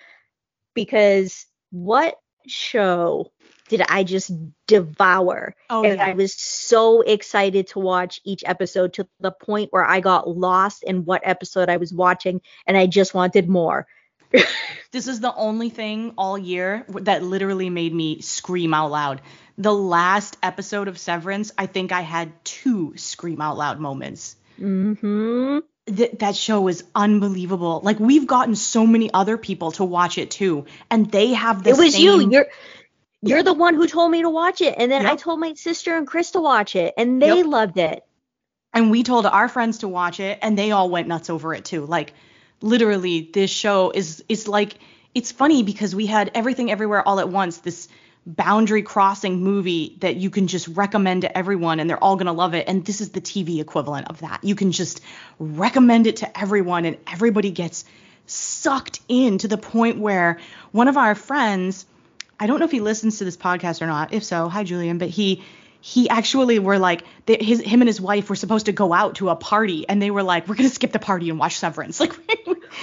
Because what show did I just devour? oh, and yeah. I was so excited to watch each episode to the point where I got lost in what episode I was watching and I just wanted more. This is the only thing all year that literally made me scream out loud. The last episode of Severance, I think I had two scream out loud moments. Mhm. Th- that show is unbelievable. Like we've gotten so many other people to watch it too, and they have the It was same. you. You're you're the one who told me to watch it and then I told my sister and Chris to watch it and they Yep. loved it. and we told our friends to watch it, and they all went nuts over it too. Like literally, this show is is like it's funny because we had everything everywhere all at once. This boundary crossing movie that you can just recommend to everyone and they're all going to love it and this is the TV equivalent of that. You can just recommend it to everyone and everybody gets sucked in to the point where one of our friends I don't know if he listens to this podcast or not. If so, hi Julian, but he he actually were like they, his him and his wife were supposed to go out to a party and they were like we're going to skip the party and watch Severance.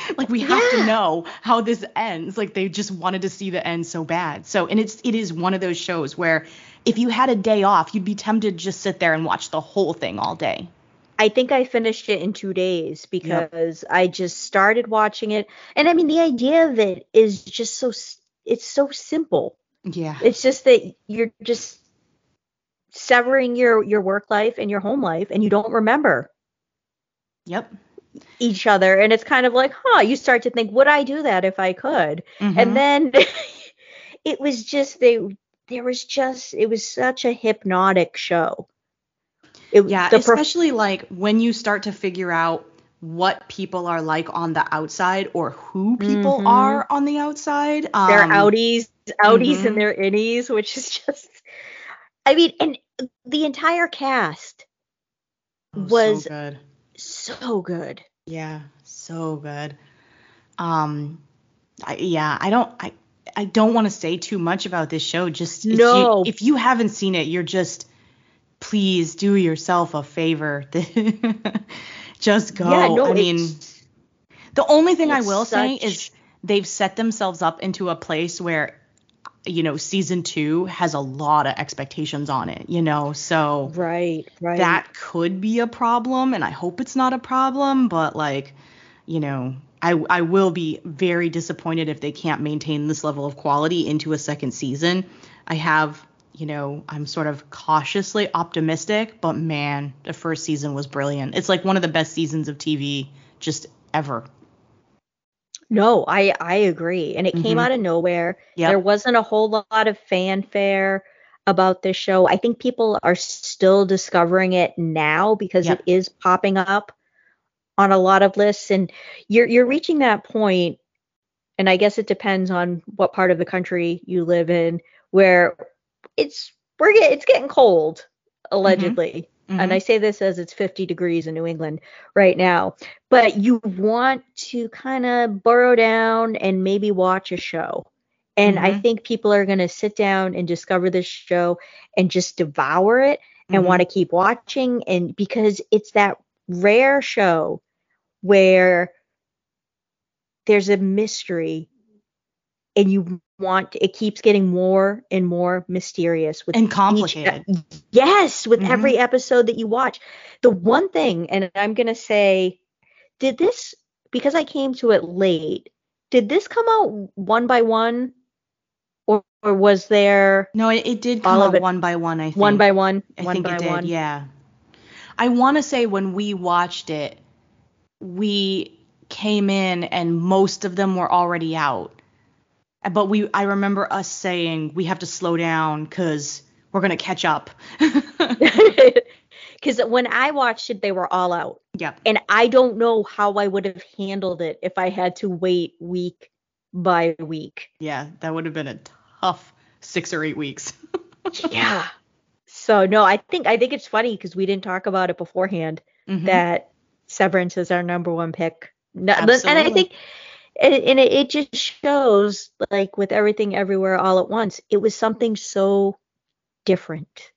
Like like we have to know how this ends. Like they just wanted to see the end so bad. So and it's it is one of those shows where if you had a day off, you'd be tempted to just sit there and watch the whole thing all day. I think I finished it in two days because I just started watching it. And I mean, the idea of it is just so, it's so simple. Yeah. It's just that you're just severing your, your work life and your home life and you don't remember Yep. each other. And it's kind of like, huh, you start to think, would I do that if I could? Mhm. And then it was just, they, there was just, it was such a hypnotic show. It, Yeah, especially like when you start to figure out what people are like on the outside or who people Mhm. are on the outside. Um, their outies, outies mhm. and their innies, which is just, I mean, and the entire cast oh, was- so good. so good. Yeah, so good. Um, I, yeah, I don't, I, I don't want to say too much about this show. Just if No. you, if you haven't seen it, you're just, please do yourself a favor. just go. yeah, no, I mean, the only thing I will say is they've set themselves up into a place where, you know, season two has a lot of expectations on it. You know, so right, right. that could be a problem and i hope it's not a problem but like you know i i will be very disappointed if they can't maintain this level of quality into a second season i have you know i'm sort of cautiously optimistic but man the first season was brilliant it's like one of the best seasons of tv just ever no, I I agree, and it came Mhm. out of nowhere. Yep. There wasn't a whole lot of fanfare about this show. I think people are still discovering it now because Yep. it is popping up on a lot of lists, and you're you're reaching that point, and I guess it depends on what part of the country you live in, where it's we're get, it's getting cold allegedly. And Mhm. I say this as it's 50 degrees in New England right now, but you want to kind of burrow down and maybe watch a show. And I Mhm. think people are going to sit down and discover this show and just devour it and Mhm. want to keep watching. And because it's that rare show where there's a mystery and you want it keeps getting more and more mysterious with and each- complicated Yes, with Mhm. every episode that you watch. The one thing, and I'm going to say, did this, because I came to it late, did this come out one by one? Or, or was there no it, it did come out one by one i think one by one? I one think it did, one? yeah. I want to say when we watched it, we came in and most of them were already out. But we, I remember us saying we have to slow down because we're gonna catch up. because when I watched it, they were all out, Yep. and I don't know how I would have handled it if I had to wait week by week. Yeah, that would have been a tough six or eight weeks. yeah. So no, I think I think it's funny because we didn't talk about it beforehand Mhm. that Severance is our number one pick. No, and I think and, and it, it just shows like with everything everywhere all at once, it was something so different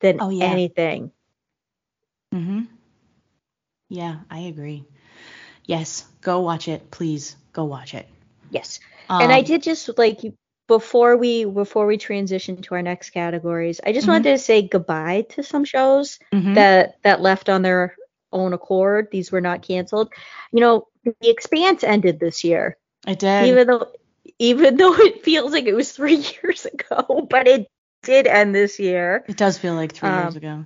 than Oh, yeah. anything. Mhm. Yeah, I agree. Yes, go watch it, please. Go watch it. Yes. and I Um, did just like before we before we transition to our next categories, I just Mhm. wanted to say goodbye to some shows mhm. that that left on their own accord. These were not canceled. You know, The Expanse ended this year, I did. even though even though it feels like it was three years ago, but it did end this year. it does feel like three years um, ago.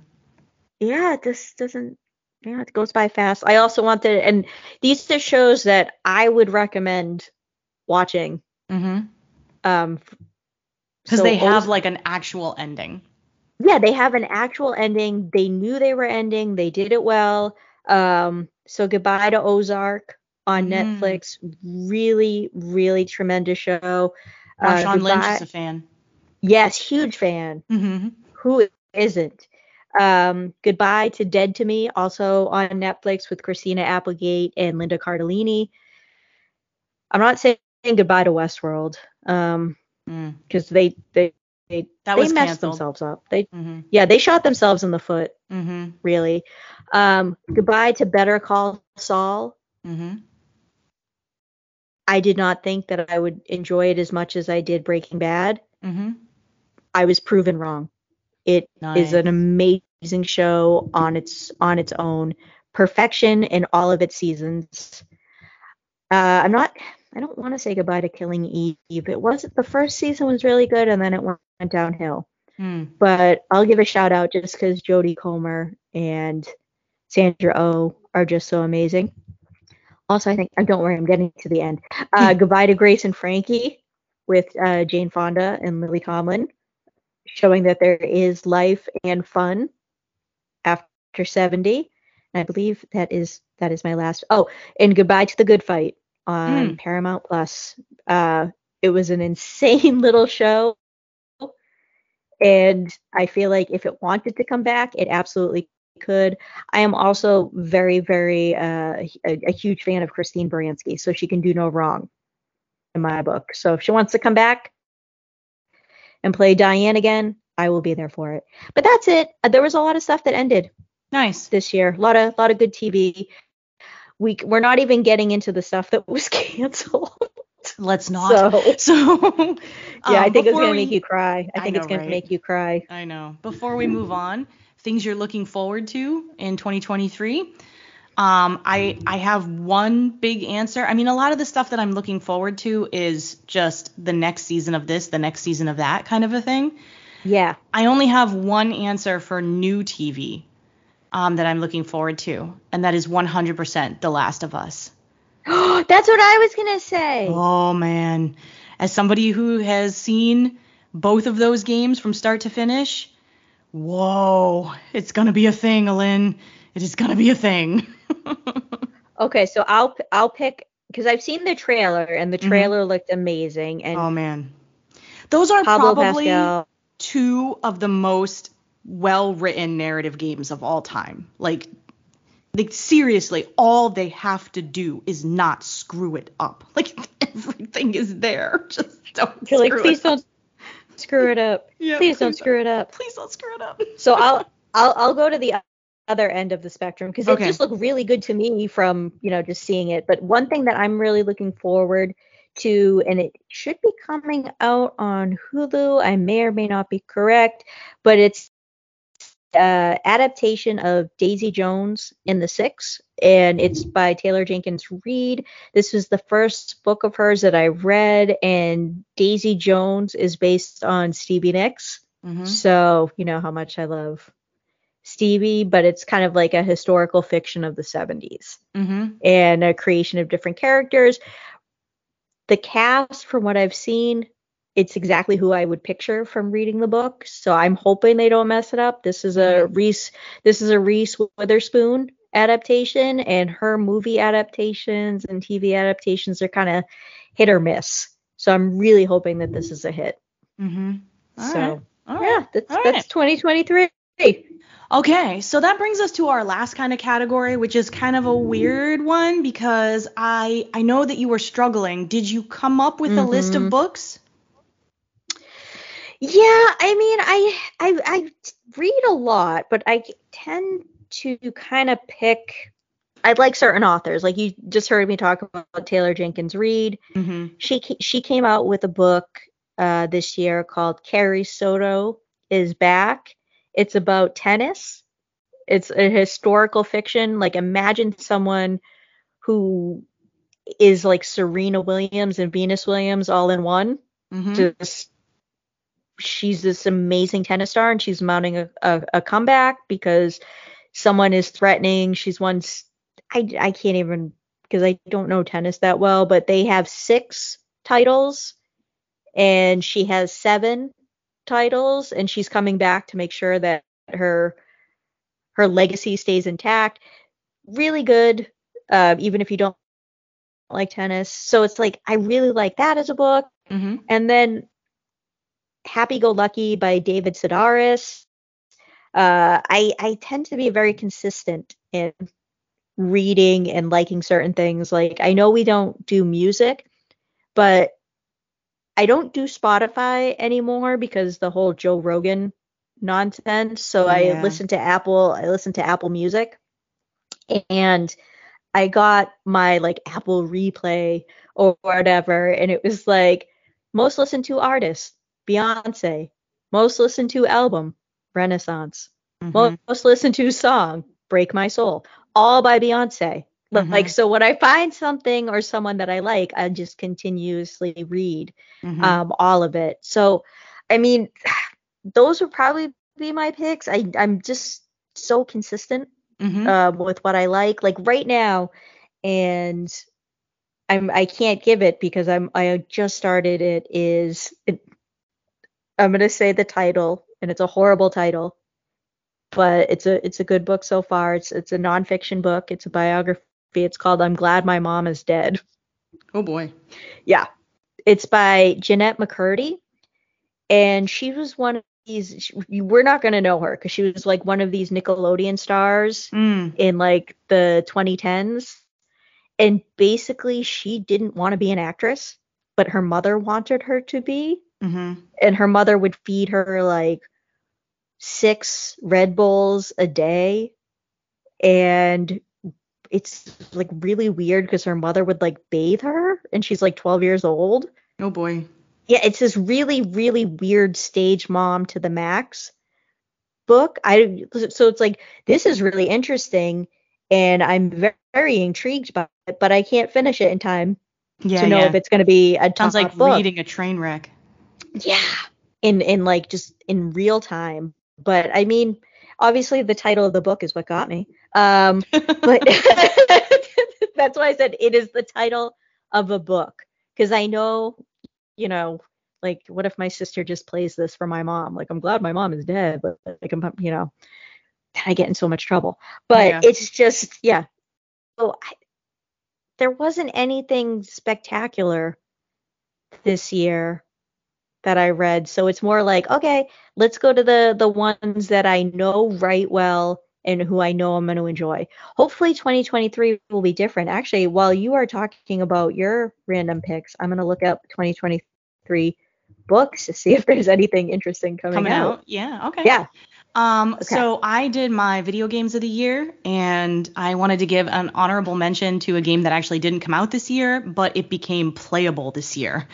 Yeah, this doesn't. Yeah, it goes by fast. I also wanted, and these are shows that I would recommend watching. Mhm. Um, Because so they have like an actual ending. yeah, they have an actual ending. They knew they were ending. They did it well. Um, so goodbye to Ozark on Mm. Netflix. Really, really tremendous show. Uh, Marshawn Lynch is a fan. yes, huge fan. Mm-hmm. Who isn't? Um, goodbye to Dead to Me, also on Netflix with Christina Applegate and Linda Cardellini. I'm not saying goodbye to Westworld, um, Mm. because they they they, That they was messed canceled. themselves up. They Mm-hmm. yeah, they shot themselves in the foot, Mm-hmm. really. Um, goodbye to Better Call Saul. I did not think that I would enjoy it as much as I did Breaking Bad. Mm-hmm. I was proven wrong. It is Nice. an amazing show on its on its own. Perfection in all of its seasons. Uh, I'm not. I don't want to say goodbye to Killing Eve. It wasn't the first season was really good, and then it went downhill. Mm. But I'll give a shout out just because Jodie Comer and Sandra Oh are just so amazing. Also, I think. Uh, don't worry, I'm getting to the end. Uh, goodbye to Grace and Frankie with uh, Jane Fonda and Lily Tomlin, showing that there is life and fun after 70. And I believe that is that is my last. Oh, and goodbye to the Good Fight on Mm. Paramount Plus. Uh, it was an insane little show, and I feel like if it wanted to come back, it absolutely could. I am also very, very uh, a, a huge fan of Christine Baranski, so she can do no wrong in my book. So if she wants to come back and play Diane again, I will be there for it. But that's it. Uh, There was a lot of stuff that ended Nice. this year. A lot of lot of good TV. We we're not even getting into the stuff that was canceled. Let's not. So So, yeah, I um, think it's gonna we- make you cry. I I think it's gonna right? make you cry. I know. Before we move on, things you're looking forward to in 2023. Um, I I have one big answer. I mean, a lot of the stuff that I'm looking forward to is just the next season of this, the next season of that kind of a thing. Yeah. I only have one answer for new TV um, that I'm looking forward to, and that is 100% The Last of Us. That's what I was gonna say. Oh man, as somebody who has seen both of those games from start to finish, whoa, it's gonna be a thing, Alin. It is gonna be a thing. Okay, so I'll I'll pick because I've seen the trailer and the Mhm. trailer looked amazing and oh man, those are Pablo probably Pascal. two of the most well-written narrative games of all time. Like, like seriously, all they have to do is not screw it up. Like everything is there. Just don't. You're like, screw please up." don't screw it up. Yeah, please don't screw it up. Please don't screw it up. So I'll I'll I'll go to the other end of the spectrum because Okay. it just looked really good to me from you know just seeing it. But one thing that I'm really looking forward to, and it should be coming out on Hulu. I may or may not be correct, but it's uh, adaptation of Daisy Jones in the Six, and it's by Taylor Jenkins Reid. This was the first book of hers that I read, and Daisy Jones is based on Stevie Nicks. Mhm. So, you know how much I love Stevie, but it's kind of like a historical fiction of the 70s Mhm. and a creation of different characters. The cast, from what I've seen, it's exactly who I would picture from reading the book. So I'm hoping they don't mess it up. This is a Mm-hmm. Reese this is a Reese Witherspoon adaptation and her movie adaptations and TV adaptations are kind of hit or miss. So I'm really hoping that this is a hit. Mm-hmm. So right. Yeah, right. that's All that's right. 2023. Okay, so that brings us to our last kind of category, which is kind of a weird one because I I know that you were struggling. Did you come up with a list of Mhm. books? Yeah, I mean, I I I read a lot, but I tend to kind of pick. I like certain authors. Like you just heard me talk about Taylor Jenkins Reid. Mm-hmm. She she came out with a book uh, this year called Carrie Soto is Back. It's about tennis. It's a historical fiction. Like imagine someone who is like Serena Williams and Venus Williams all in one Mm-hmm. just she's this amazing tennis star and she's mounting a, a, a comeback because someone is threatening. She's won I I can't even because i don't know tennis that well but they have six titles and she has seven titles and she's coming back to make sure that her her legacy stays intact. Really good uh, even if you don't like tennis. So it's like i really like that as a book. Mm-hmm. and then Happy Go Lucky by David Sedaris. Uh, I I tend to be very consistent in reading and liking certain things. Like I know we don't do music, but I don't do Spotify anymore because the whole Joe Rogan nonsense. So I listen to Apple. I listen to Apple Music, and I got my like Apple Replay or whatever, and it was like most listened to artist Beyonce, most listened to album Renaissance, Mm-hmm. most listened to song Break My Soul, all by Beyonce. Mhm. Like so, when I find something or someone that I like, I just continuously read Mm-hmm. um, all of it. So, I mean, those would probably be my picks. I I'm just so consistent mm-hmm. um, with what I like. Like right now, and I'm I can't give it because I'm I just started it. Is it, I'm gonna say the title, and it's a horrible title, but it's a it's a good book so far. It's it's a nonfiction book. It's a biography. It's called I'm Glad My Mom Is Dead. oh boy. Yeah, it's by Jennette McCurdy, and she was one of these. She, we're not gonna know her because she was like one of these Nickelodeon stars Mm. in like the 2010s and basically she didn't want to be an actress but her mother wanted her to be Mm-hmm. and her mother would feed her like six red bulls a day and it's like really weird because her mother would like bathe her and she's like 12 years old Oh boy. yeah, it's this really, really weird stage mom to the max book. I so it's like this is really interesting, and I'm very, very intrigued by it, but I can't finish it in time Yeah. to know yeah. if it's going to be a Sounds like book. reading a train wreck. Yeah, in in like just in real time. But I mean, obviously the title of the book is what got me. Um, but that's why I said it is the title of a book because I know, you know, like what if my sister just plays this for my mom? Like I'm glad my mom is dead, but like I'm, you know, I get in so much trouble. But Yeah. it's just, yeah. So I, there wasn't anything spectacular this year that I read. So it's more like, okay, let's go to the the ones that I know right well and who I know I'm going to enjoy. Hopefully 2023 will be different. Actually, while you are talking about your random picks, I'm going to look up 2023 books to see if there's anything interesting coming, Coming out. out. Yeah. Okay. Yeah. Um, Okay. so I did my video games of the year, and I wanted to give an honorable mention to a game that actually didn't come out this year, but it became playable this year.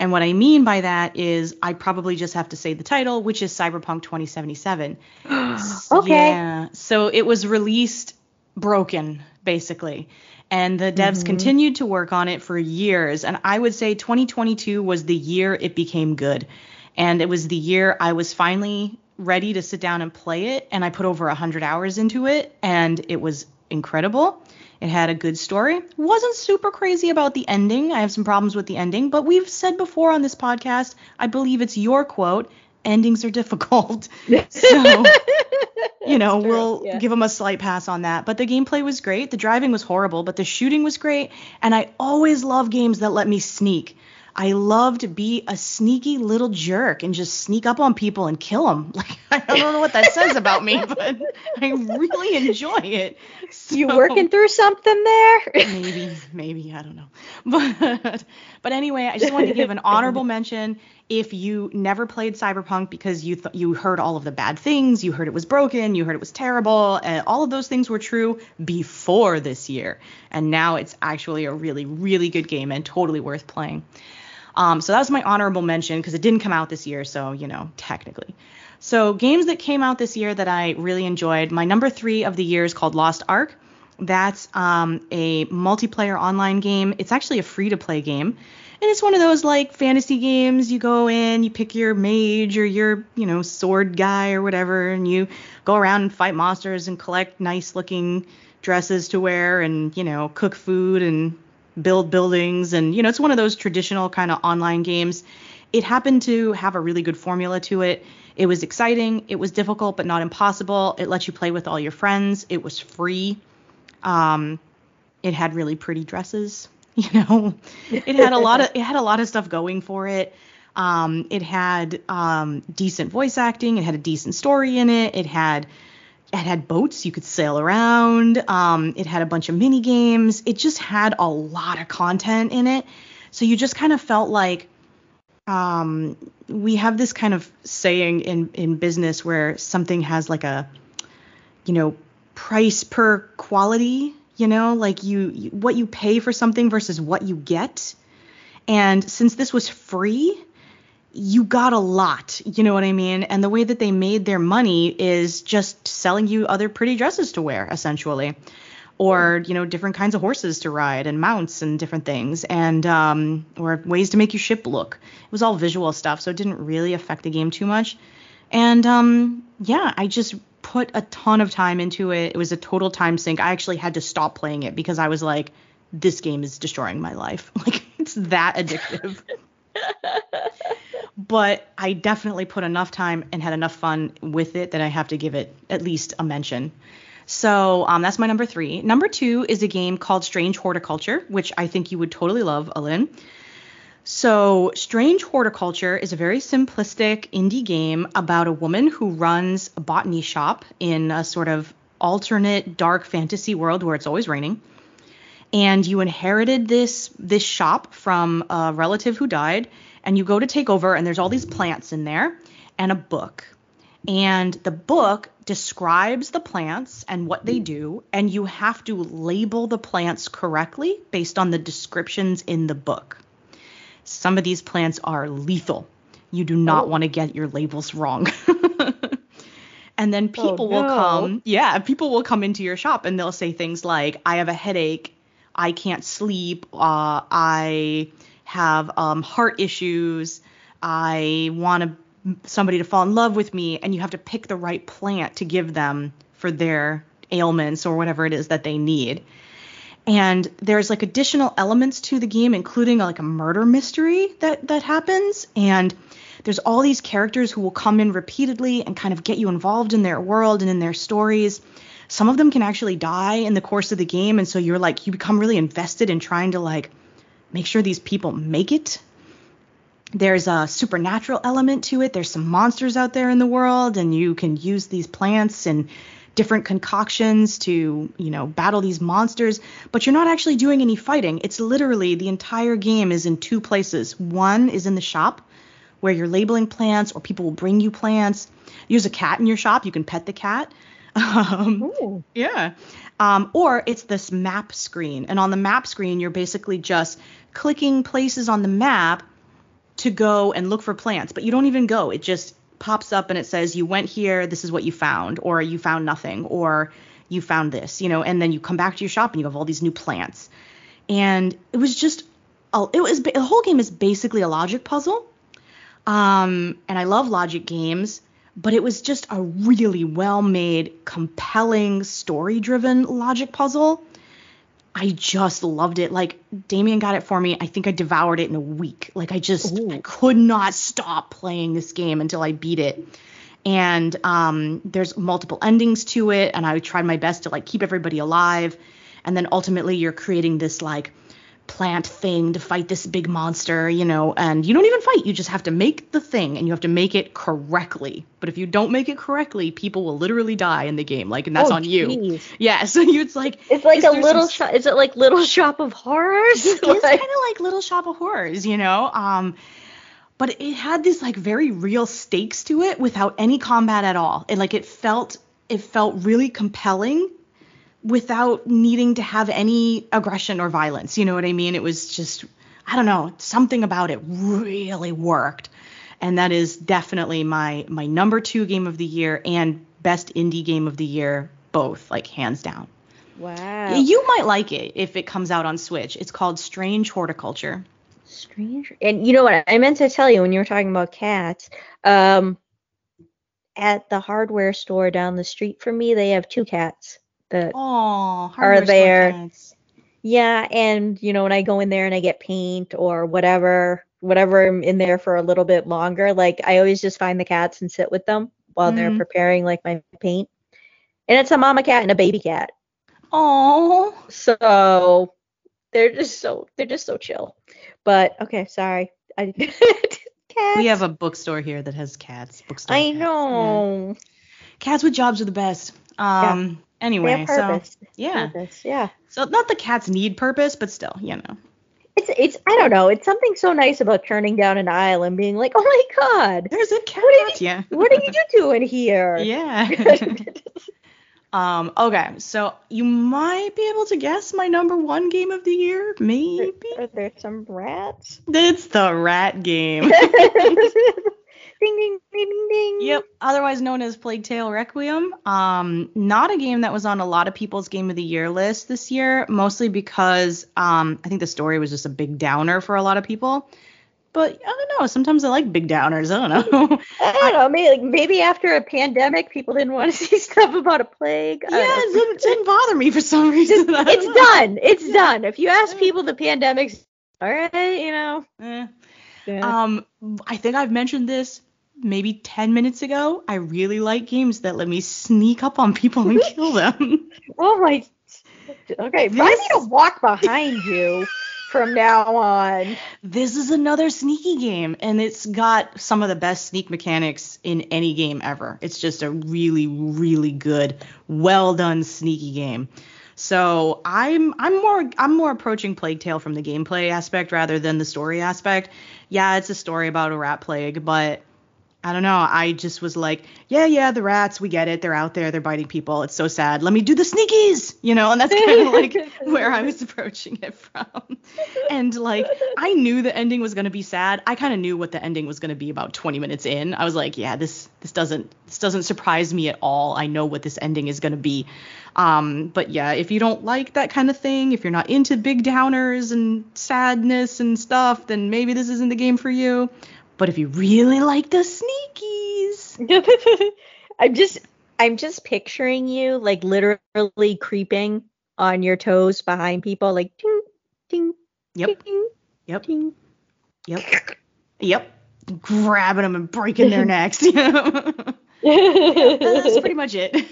And what I mean by that is I probably just have to say the title, which is Cyberpunk 2077. okay. Yeah. So it was released broken, basically. And the devs Mhm. continued to work on it for years. And I would say 2022 was the year it became good. And it was the year I was finally ready to sit down and play it. And I put over 100 hours into it. And it was incredible. It had a good story. Wasn't super crazy about the ending. I have some problems with the ending, but we've said before on this podcast, I believe it's your quote, endings are difficult. so, you know, we'll yeah. give them a slight pass on that. But the gameplay was great. The driving was horrible, but the shooting was great. And I always love games that let me sneak. I love to be a sneaky little jerk and just sneak up on people and kill them. Like I don't know what that says about me, but I really enjoy it. So, you working through something there? maybe, maybe I don't know. But but anyway, I just wanted to give an honorable mention. If you never played Cyberpunk because you th- you heard all of the bad things, you heard it was broken, you heard it was terrible, and all of those things were true before this year, and now it's actually a really really good game and totally worth playing. Um, so that was my honorable mention because it didn't come out this year, so you know technically. So games that came out this year that I really enjoyed. My number three of the year is called Lost Ark. That's um, a multiplayer online game. It's actually a free to play game. And it's one of those like fantasy games. You go in, you pick your mage or your, you know, sword guy or whatever, and you go around and fight monsters and collect nice looking dresses to wear and, you know, cook food and build buildings. And, you know, it's one of those traditional kind of online games. It happened to have a really good formula to it. It was exciting. It was difficult, but not impossible. It let you play with all your friends. It was free. Um, it had really pretty dresses. You know, it had a lot of it had a lot of stuff going for it. Um, it had um, decent voice acting. It had a decent story in it. It had it had boats you could sail around. Um, it had a bunch of mini games. It just had a lot of content in it. So you just kind of felt like um, we have this kind of saying in in business where something has like a you know price per quality you know like you, you what you pay for something versus what you get and since this was free you got a lot you know what i mean? And the way that they made their money is just selling you other pretty dresses to wear essentially. Or you know different kinds of horses to ride and mounts and different things and um, or ways to make your ship look. It was all visual stuff so it didn't really affect the game too much. And um, yeah i just put a ton of time into it. It was a total time sink. I actually had to stop playing it because i was like this game is destroying my life. Like it's that addictive but i definitely put enough time and had enough fun with it that i have to give it at least a mention so um, that's my number three. Number two is a game called Strange Horticulture, which I think you would totally love, Alin. So, Strange Horticulture is a very simplistic indie game about a woman who runs a botany shop in a sort of alternate dark fantasy world where it's always raining. And you inherited this this shop from a relative who died, and you go to take over, and there's all these plants in there and a book. And the book describes the plants and what they do, and you have to label the plants correctly based on the descriptions in the book. Some of these plants are lethal. You do not oh. want to get your labels wrong. and then oh, people oh, no. will come, yeah, people will come into your shop and they'll say things like, I have a headache, I can't sleep, uh, I have um, heart issues, I want somebody to fall in love with me and you have to pick the right plant to give them for their ailments or whatever it is that they need. And there's like additional elements to the game including like a murder mystery that that happens and there's all these characters who will come in repeatedly and kind of get you involved in their world and in their stories. Some of them can actually die in the course of the game and so you're like you become really invested in trying to like make sure these people make it there's a supernatural element to it. There's some monsters out there in the world, and you can use these plants and different concoctions to, you know, battle these monsters, but you're not actually doing any fighting. It's literally the entire game is in two places. One is in the shop where you're labeling plants or people will bring you plants. Use a cat in your shop, you can pet the cat. Um, yeah. Um, or it's this map screen. And on the map screen, you're basically just clicking places on the map to go and look for plants, but you don't even go. It just pops up and it says you went here, this is what you found, or you found nothing, or you found this, you know, and then you come back to your shop and you have all these new plants. And it was just it was the whole game is basically a logic puzzle. Um, and I love logic games, but it was just a really well-made, compelling, story-driven logic puzzle I just loved it. Like Damien got it for me. I think I devoured it in a week. Like I just I could not stop playing this game until I beat it. And um, there's multiple endings to it, and I tried my best to like keep everybody alive. And then ultimately, you're creating this like plant thing to fight this big monster, you know, and you don't even fight. You just have to make the thing and you have to make it correctly. But if you don't make it correctly, people will literally die in the game. Like, and that's Oh, on you. Yeah. So you, it's like, It's like a little some shop. Is it like Little Shop of Horrors? it is Like- kind of like Little Shop of Horrors, you know. Um, but it had this like very real stakes to it without any combat at all. And like it felt it felt really compelling without needing to have any aggression or violence. You know what I mean? It was just I don't know, something about it really worked. And that is definitely my my number 2 game of the year and best indie game of the year both, like hands down. wow. You might like it if it comes out on Switch. It's called Strange Horticulture. Strange. And you know what? I meant to tell you when you were talking about cats. Um, at the hardware store down the street from me, they have two cats. The Oh, Are there- yeah, and you know when I go in there and I get paint or whatever, whatever I'm in there for a little bit longer, like I always just find the cats and sit with them while they're Mhm. preparing like my paint. And it's a mama cat and a baby cat. Oh, So they're just so they're just so chill. But okay, sorry. I cats. we have a bookstore here that has cats. Bookstore. I cats. Yeah. know. Cats with jobs are the best. Um. They Anyway, so yeah. Purpose, yeah. So not the cats need purpose, but still, you know. It's it's I don't know. It's something so nice about turning down an aisle and being like, oh my god, There's a cat. What did yeah. what are you doing here? Yeah. um. Okay. So you might be able to guess my number one game of the year. Maybe. Are there some rats? It's the rat game. Ding ding ding ding ding. Yep, otherwise known as Plague Tale Requiem. Um, not a game that was on a lot of people's game of the year list this year, mostly because um, I think the story was just a big downer for a lot of people. But I don't know, sometimes I like big downers. I don't know. I don't know. Maybe like maybe after a pandemic, people didn't want to see stuff about a plague. Yeah, it didn't, didn't bother me for some reason. It's done. It's done. If you ask people, the pandemic's all right. You know. Eh. Yeah. Um, I think I've mentioned this maybe 10 minutes ago. I really like games that let me sneak up on people and kill them. oh my. Okay, I This- need to walk behind you from now on. This is another sneaky game, and it's got some of the best sneak mechanics in any game ever. It's just a really, really good, well done sneaky game. So I'm I'm more I'm more approaching Plague Tale from the gameplay aspect rather than the story aspect. Yeah, it's a story about a rat plague, but I don't know. I just was like, yeah, yeah, the rats, we get it. They're out there, they're biting people. It's so sad. Let me do the sneakies, you know, and that's kind of like where I was approaching it from. And like, I knew the ending was gonna be sad. I kind of knew what the ending was gonna be about 20 minutes in. I was like, yeah, this this doesn't this doesn't surprise me at all. I know what this ending is gonna be. Um, but yeah, if you don't like that kind of thing, if you're not into big downers and sadness and stuff, then maybe this isn't the game for you. But if you really like the sneakies, I'm just I'm just picturing you like literally creeping on your toes behind people like ting ting Yep. ting yep, ting. yep, yep, grabbing them and breaking their necks. That's pretty much it.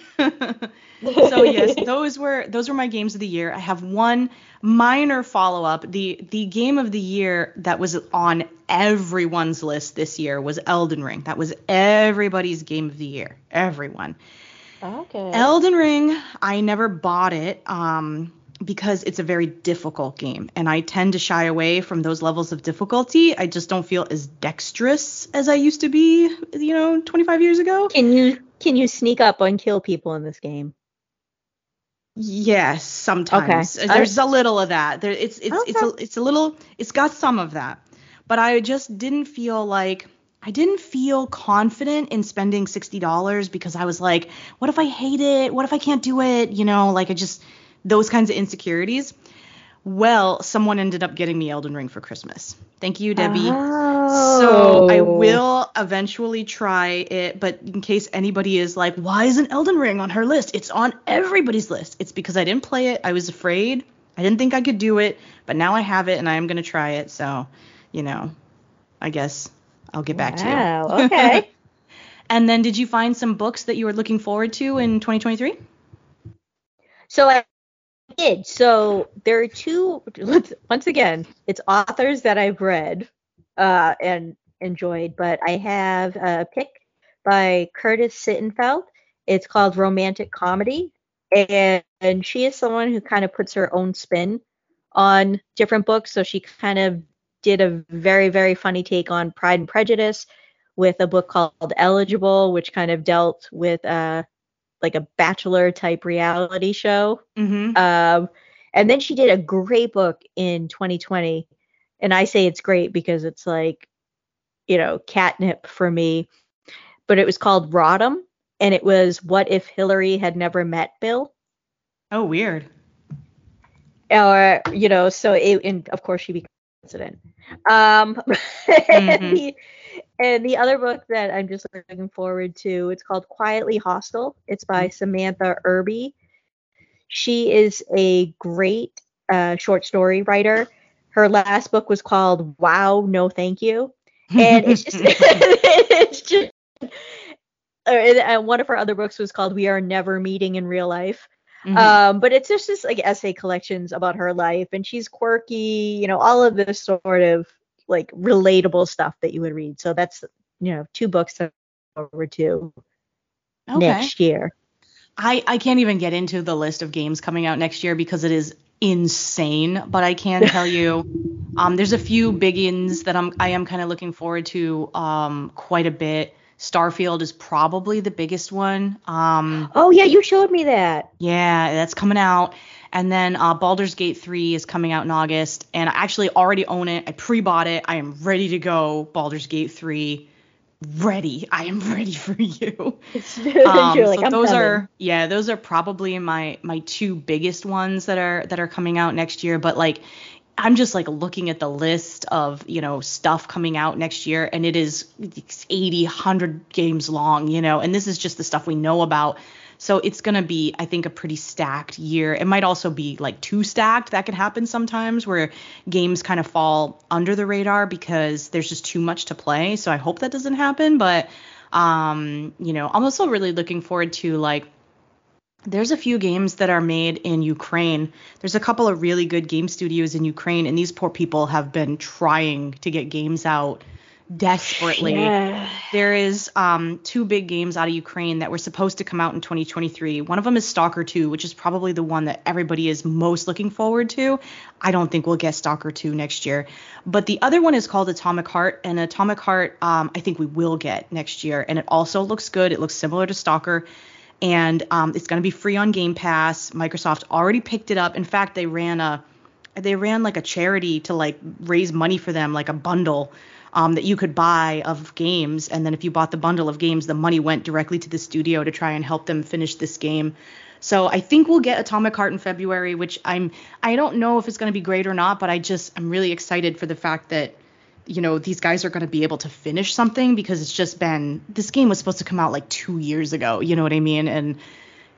so yes, those were those were my games of the year. I have one minor follow up. The the game of the year that was on everyone's list this year was Elden Ring. That was everybody's game of the year. Everyone. okay. Elden Ring, I never bought it um, because it's a very difficult game, and I tend to shy away from those levels of difficulty. I just don't feel as dexterous as I used to be, you know, 25 years ago. can you can you sneak up and kill people in this game? Yes, sometimes Okay. there's a little of that. There, it's it's it's a it's a little it's got some of that, but I just didn't feel like I didn't feel confident in spending sixty dollars because I was like, what if I hate it? What if I can't do it? You know, like I just those kinds of insecurities. Well, someone ended up getting me Elden Ring for Christmas. Thank you, Debbie. So I Oh. will eventually try it, but in case anybody is like, why isn't Elden Ring on her list? It's on everybody's list. It's because I didn't play it. I was afraid. I didn't think I could do it, but now I have it and I am going to try it. So, you know, I guess I'll get back to you. Wow. Okay. and then did you find some books that you were looking forward to in 2023? So I did. So there are two. Once again, it's authors that I've read uh, and enjoyed, but I have a pick by Curtis Sittenfeld. It's called Romantic Comedy, and, and she is someone who kind of puts her own spin on different books. So she kind of did a very very funny take on Pride and Prejudice with a book called Eligible, which kind of dealt with uh, like a bachelor type reality show. Mm-hmm. Um, and then she did a great book in 2020, and I say it's great because it's like, you know, catnip for me. But it was called Rodham, and it was what if Hillary had never met Bill? Oh, weird. Or you know, so it, and of course she became president. Um, Mm-hmm. And, the, other book that I'm just looking forward to, it's called Quietly Hostile. It's by Samantha Irby. She is a great uh, short story writer. Her last book was called Wow, No Thank You. And it's just, it's just, uh, and and one of her other books was called We Are Never Meeting in Real Life. Mhm. Um, but it's just this like essay collections about her life, and she's quirky, you know, all of this sort of like relatable stuff that you would read. So that's you know two books to look forward to okay. next year. I, I can't even get into the list of games coming out next year because it is insane. But I can tell you, um, there's a few biggins that I'm I am kind of looking forward to um quite a bit. Starfield is probably the biggest one. Um, Oh yeah, you showed me that. yeah, that's coming out. And then uh, Baldur's Gate 3 is coming out in August, and I actually already own it. I pre-bought it. I am ready to go. Baldur's Gate 3, ready. I am ready for you. Um, like, so I'm those coming. are yeah, those are probably my my two biggest ones that are that are coming out next year. But like, I'm just like looking at the list of you know stuff coming out next year, and it is 80, 100 games long, you know, and this is just the stuff we know about. So it's gonna be, I think, a pretty stacked year. It might also be like too stacked. That could happen sometimes where games kind of fall under the radar because there's just too much to play. So I hope that doesn't happen. But um, you know, I'm also really looking forward to like there's a few games that are made in Ukraine. There's a couple of really good game studios in Ukraine, and these poor people have been trying to get games out desperately. Yeah. There is um, two big games out of Ukraine that were supposed to come out in 2023. One of them is Stalker 2, which is probably the one that everybody is most looking forward to. I don't think we'll get Stalker 2 next year. But the other one is called Atomic Heart, and Atomic Heart um, I think we will get next year. And it also looks good. It looks similar to Stalker. And um, it's going to be free on Game Pass. Microsoft already picked it up. In fact, they ran a they ran like a charity to like raise money for them, like a bundle um, that you could buy of games, and then if you bought the bundle of games, the money went directly to the studio to try and help them finish this game. So I think we'll get Atomic Heart in February, which I'm I don't know if it's going to be great or not, but I just I'm really excited for the fact that you know these guys are going to be able to finish something because it's just been this game was supposed to come out like two years ago, you know what I mean, and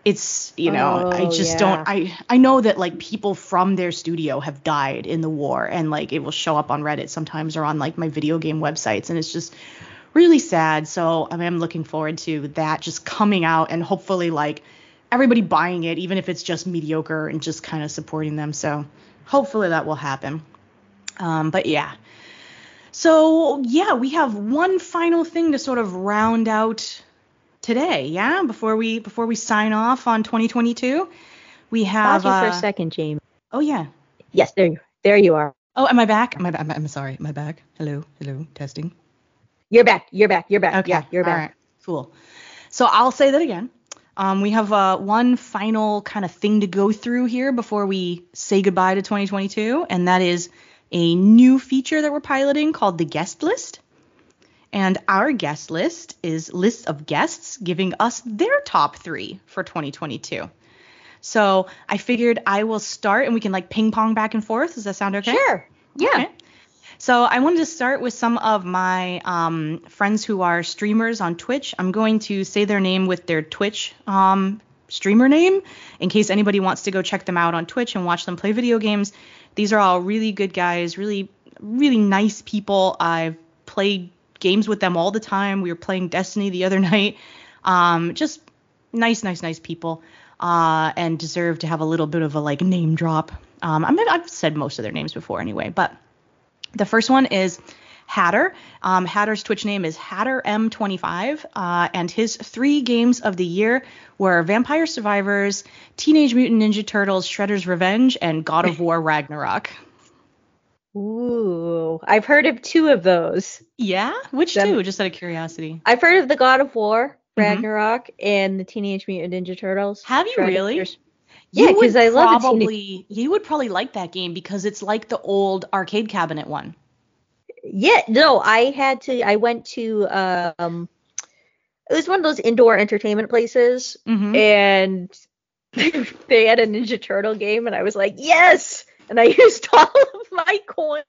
it's you know I Oh, just yeah. don't I I know that like people from their studio have died in the war and like it will show up on Reddit sometimes or on like my video game websites and it's just really sad. So I am looking forward to that just coming out and hopefully like everybody buying it even if it's just mediocre and just kind of supporting them. So hopefully that will happen. Um, but yeah. So yeah, we have one final thing to sort of round out today, yeah, before we before we sign off on 2022. We have Pause you for uh, a second, James. Oh yeah. Yes, there you there you are. Oh, am I back? Am I I'm, I'm sorry. Am I back? Hello. Hello. Testing. You're back. You're back. You're back. Okay. Yeah, you're back. right. Cool. So I'll say that again. Um, we have uh, one final kind of thing to go through here before we say goodbye to 2022, and that is a new feature that we're piloting called the guest list. And our guest list is lists of guests giving us their top three for 2022. So I figured I will start and we can like ping pong back and forth. Does that sound okay? Sure. Yeah. Okay. So I wanted to start with some of my um, friends who are streamers on Twitch. I'm going to say their name with their Twitch um, streamer name in case anybody wants to go check them out on Twitch and watch them play video games. These are all really good guys, really really nice people. I've played games with them all the time. We were playing Destiny the other night. Um, just nice, nice, nice people, uh, and deserve to have a little bit of a like name drop. Um, I mean, I've said most of their names before anyway, but the first one is Hatter. Um, Hatter's Twitch name is Hatter M25, uh, and his three games of the year were Vampire Survivors, Teenage Mutant Ninja Turtles, Shredder's Revenge, and God of War Ragnarok. Ooh, I've heard of two of those. Yeah, which Them- two? Just out of curiosity. I've heard of the God of War, Mhm. Ragnarok, and the Teenage Mutant Ninja Turtles. Have you Shredder's- really? Yeah, You would 'cause I love the probably you would probably like that game because it's like the old arcade cabinet one. Yeah, no, I had to. I went to um, it was one of those indoor entertainment places, Mm-hmm. and they had a Ninja Turtle game, and I was like, yes, and I used all of my coins.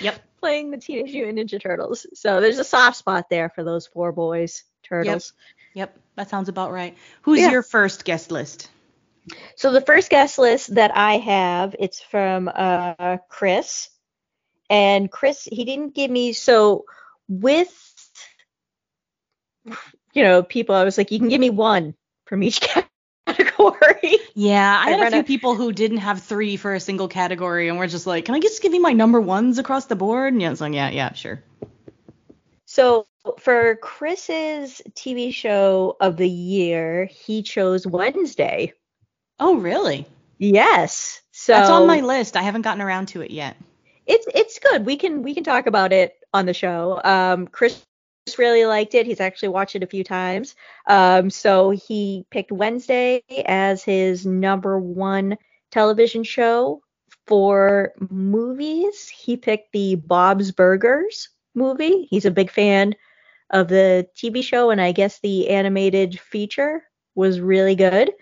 Yep. Playing the Teenage Mutant Ninja Turtles, so there's a soft spot there for those four boys turtles. Yep, that sounds about right. Who's Yeah. your first guest list? So the first guest list that I have, it's from uh, Chris, and Chris he didn't give me so with you know people I was like you can give me one from each category. Yeah, I I had a few a- people who didn't have three for a single category, and we're just like, can I just give you my number ones across the board? And yeah, it's like, yeah, yeah, sure. So for Chris's TV show of the year, he chose Wednesday. Oh, really? Yes. So That's on my list. I haven't gotten around to it yet. it's it's good. We can we can talk about it on the show. Um, Chris really liked it. He's actually watched it a few times. Um, so he picked Wednesday as his number one television show for movies. He picked the Bob's Burgers movie. He's a big fan of the TV show, and I guess the animated feature was really good.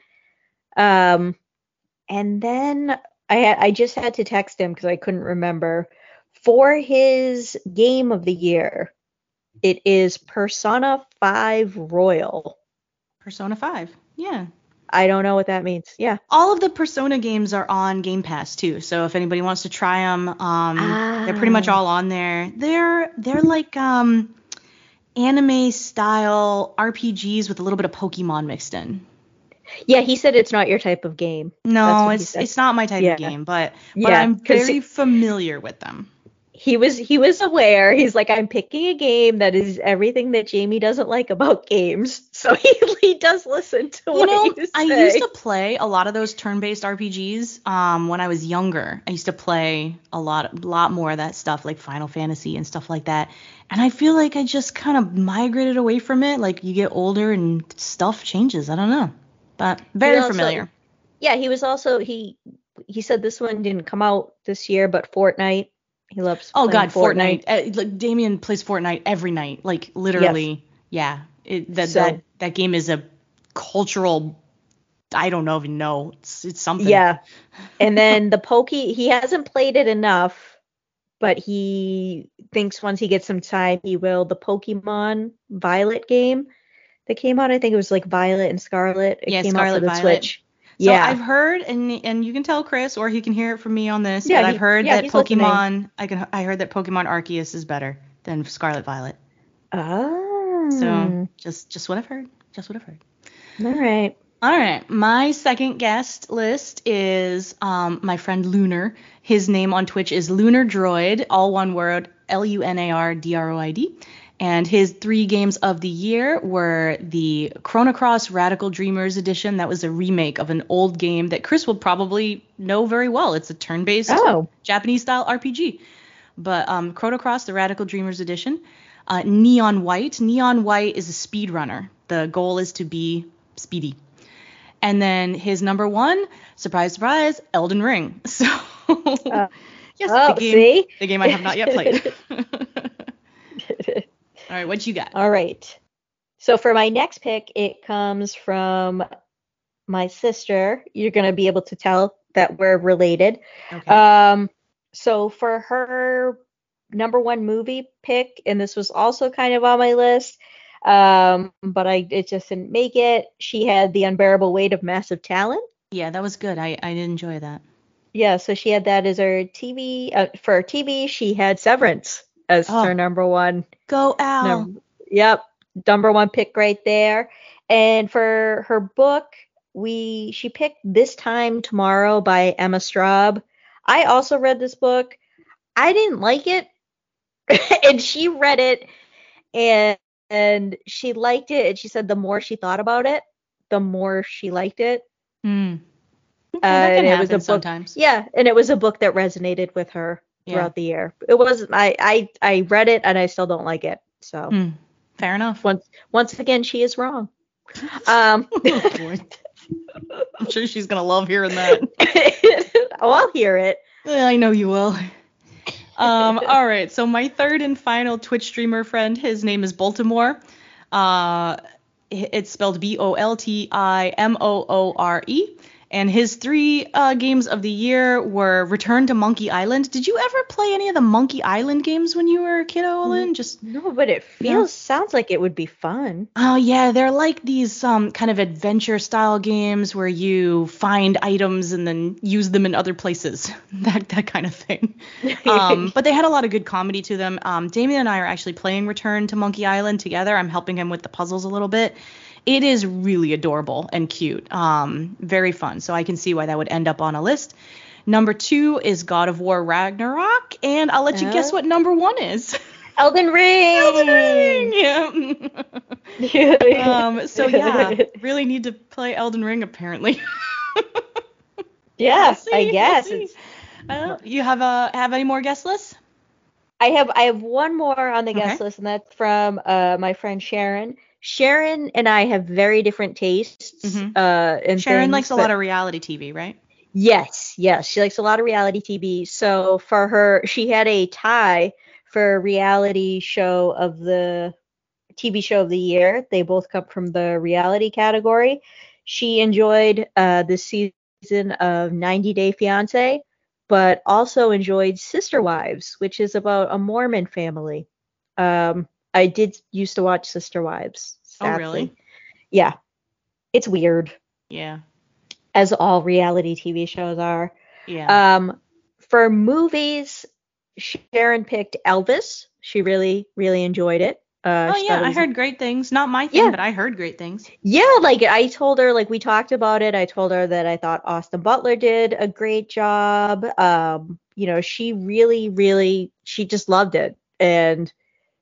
Um, and then I had, I just had to text him because I couldn't remember for his game of the year. It is Persona 5 Royal. Persona 5. Yeah. I don't know what that means. Yeah. All of the Persona games are on Game Pass too. So if anybody wants to try them, um, they're pretty much Ah. all on there. They're they're like um, anime style RPGs with a little bit of Pokemon mixed in. Yeah, he said it's not your type of game. No, it's it's not my type Yeah. of game, but but Yeah, I'm very familiar with them. He was he was aware. He's like, I'm picking a game that is everything that Jamie doesn't like about games. So he, he does listen to You what know, you I used to play a lot of those turn-based RPGs um, when I was younger. I used to play a lot, lot more of that stuff, like Final Fantasy and stuff like that. And I feel like I just kind of migrated away from it. Like you get older and stuff changes. I don't know, but very also- familiar. Yeah, he was also he he said this one didn't come out this year, but Fortnite. He loves. Oh God, Fortnite. Uh, like Damien plays Fortnite every night. Like literally, yeah. It, that So- that that game is a cultural. I don't know even know. It's it's something. Yeah. And then the Pokey, he hasn't played it enough, but he thinks once he gets some time, he will. The Pokemon Violet game that came out, I think it was like Violet and Scarlet. It Yeah, came Scarlet out for the Violet. Switch. So yeah. I've heard, and and you can tell Chris, or he can hear it from me on this. Yeah, but I've he- heard yeah, that he's listening. Pokemon. I can. I heard that Pokemon Arceus is better than Scarlet Violet. oh. So just just what I've heard. Just what I've heard. all right. All right, my second guest list is um, my friend Lunar. His name on Twitch is Lunar Droid, all one word, L-U-N-A-R-D-R-O-I-D. And his three games of the year were the Chrono Cross Radical Dreamers Edition. That was a remake of an old game that Chris will probably know very well. It's a turn-based Oh. Japanese-style RPG. But um, Chrono Cross, the Radical Dreamers Edition. Uh, Neon White. Neon White is a speed runner. The goal is to be speedy. And then his number one, surprise, surprise, Elden Ring. So, yes, oh, the, game, see? the game I have not yet played. All right, what you got? All right. So for my next pick, it comes from my sister. You're going to be able to tell that we're related. Okay. Um, so for her number one movie pick, and this was also kind of on my list, Um, but I it just didn't make it. She had the unbearable weight of massive talent. Yeah, that was good. I I did enjoy that. Yeah, so she had that as her TV uh, for her TV. She had Severance as Oh. her number one. Go Al. Yep, number one pick right there. And for her book, we she picked This Time Tomorrow by Emma Straub. I also read this book. I didn't like it, and she read it, and and she liked it. And she said the more she thought about it, the more she liked it. Hmm. Okay, Uh, and it was a book- sometimes. Yeah, and it was a book that resonated with her Yeah. throughout the year. It was I I I read it and I still don't like it. So Hmm. Fair enough. once once again she is wrong. Um Oh. I'm sure she's gonna love hearing that. oh, I'll hear it. Yeah, I know you will. Um, all right, so my third and final Twitch streamer friend, his name is Baltimore. Uh, it's spelled B O L T I M O O R E. And his three uh, games of the year were Return to Monkey Island. Did you ever play any of the Monkey Island games when you were a kid, Olin? Just No, but it feels sounds like it would be fun. Oh yeah, they're like these um kind of adventure style games where you find items and then use them in other places. that that kind of thing. Um, but they had a lot of good comedy to them. Um, Damien and I are actually playing Return to Monkey Island together. I'm helping him with the puzzles a little bit. It is really adorable and cute. Um, very fun. So I can see why that would end up on a list. Number two is God of War Ragnarok, and I'll let you guess Oh. what number one is. Elden Ring. Elden Ring. Yeah. um, so yeah, really need to play Elden Ring apparently. yeah, see, I guess see. it's I don't- you have a have any more guest lists? I have I have one more on the guest Okay. list, and that's from uh, my friend Sharon. Sharon and I have very different tastes. Mhm. Uh, in Sharon things, likes a lot of reality TV, right? Yes, yes, she likes a lot of reality TV. So for her, she had a tie for reality show of the TV show of the year. They both come from the reality category. She enjoyed uh, this season of 90 Day Fiance, but also enjoyed Sister Wives, which is about a Mormon family. Um, I did used to watch Sister Wives. Oh, really? Yeah, it's weird, Yeah. as all reality TV shows are. Yeah. Um, for movies, Sharon picked Elvis. She really, really enjoyed it. Uh, oh yeah, I heard great things. Not my thing, Yeah. but I heard great things. Yeah, like I told her, like we talked about it. I told her that I thought Austin Butler did a great job. Um, you know, she really, really, she just loved it, and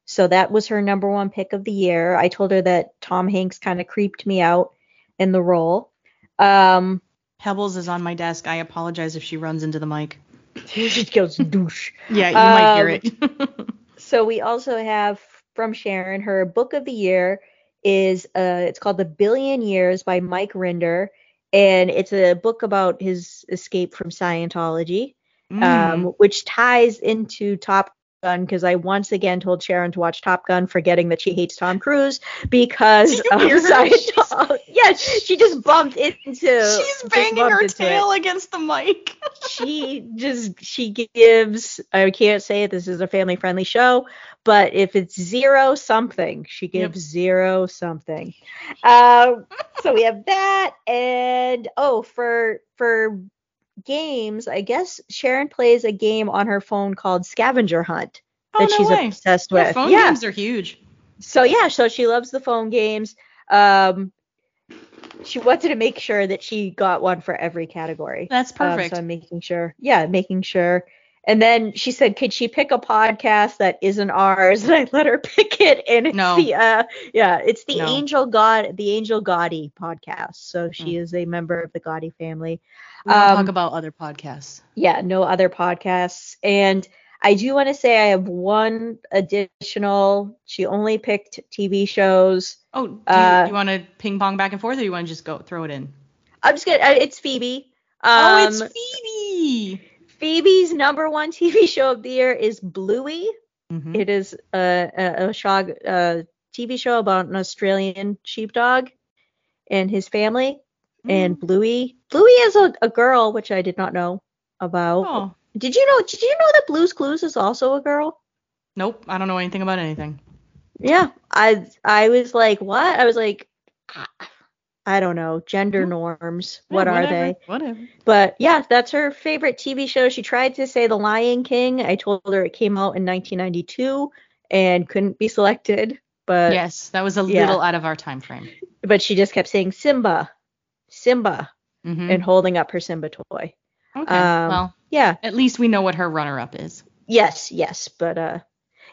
so that was her number one pick of the year. I told her that Tom Hanks kind of creeped me out in the role. Um, Pebbles is on my desk. I apologize if she runs into the mic. she goes douche. Yeah, you might hear Um, it. So we also have from Sharon her book of the year is uh it's called The Billion Years by Mike Rinder and it's a book about his escape from Scientology Mm. um which ties into Top Gun because I once again told Sharon to watch Top Gun forgetting that she hates Tom Cruise because of? Scientology. yeah, she just bumped into She's banging her into it tail against the mic. she just she gives I can't say it this is a family friendly show but if it's zero something she Yep. gives zero something um so we have that and oh for for games I guess Sharon plays a game on her phone called Scavenger Hunt oh, that no she's way. obsessed Yeah, with phone yeah games are huge. so yeah so she loves the phone games um she wanted to make sure that she got one for every category That's um, perfect. so I'm making sure. Yeah, making sure. And then she said, could she pick a podcast that isn't ours? And I let her pick it. And it's No. the uh yeah, it's the No. Angel God the Angel Gotti podcast. So she Mm. is a member of the Gotti family. we um, talk about other podcasts. Yeah, no other podcasts. And I do want to say I have one additional. She only picked TV shows. Oh, do you, uh, you want to ping pong back and forth, or you want to just go throw it in? I'm just gonna. uh, It's Phoebe. oh, it's Um, Phoebe. Phoebe's number one TV show of the year is Bluey. Mhm. It is a, a, a shog, TV show about an Australian sheepdog and his family. And Mm. Bluey, Bluey is a, a girl, which I did not know about. Oh, Did you know? Did you know that Blue's Clues is also a girl? nope. I don't know anything about anything. Yeah, I I was like, what? I was like, I don't know, gender norms. Yeah, What are they? Whatever. But yeah, that's her favorite TV show. She tried to say The Lion King. I told her it came out in 1992 and couldn't be selected. But yes, that was a yeah. little out of our time frame. but she just kept saying Simba, Simba, Mhm. and holding up her Simba toy. Okay. um, well, Yeah, at least we know what her runner-up is. yes, yes. But uh,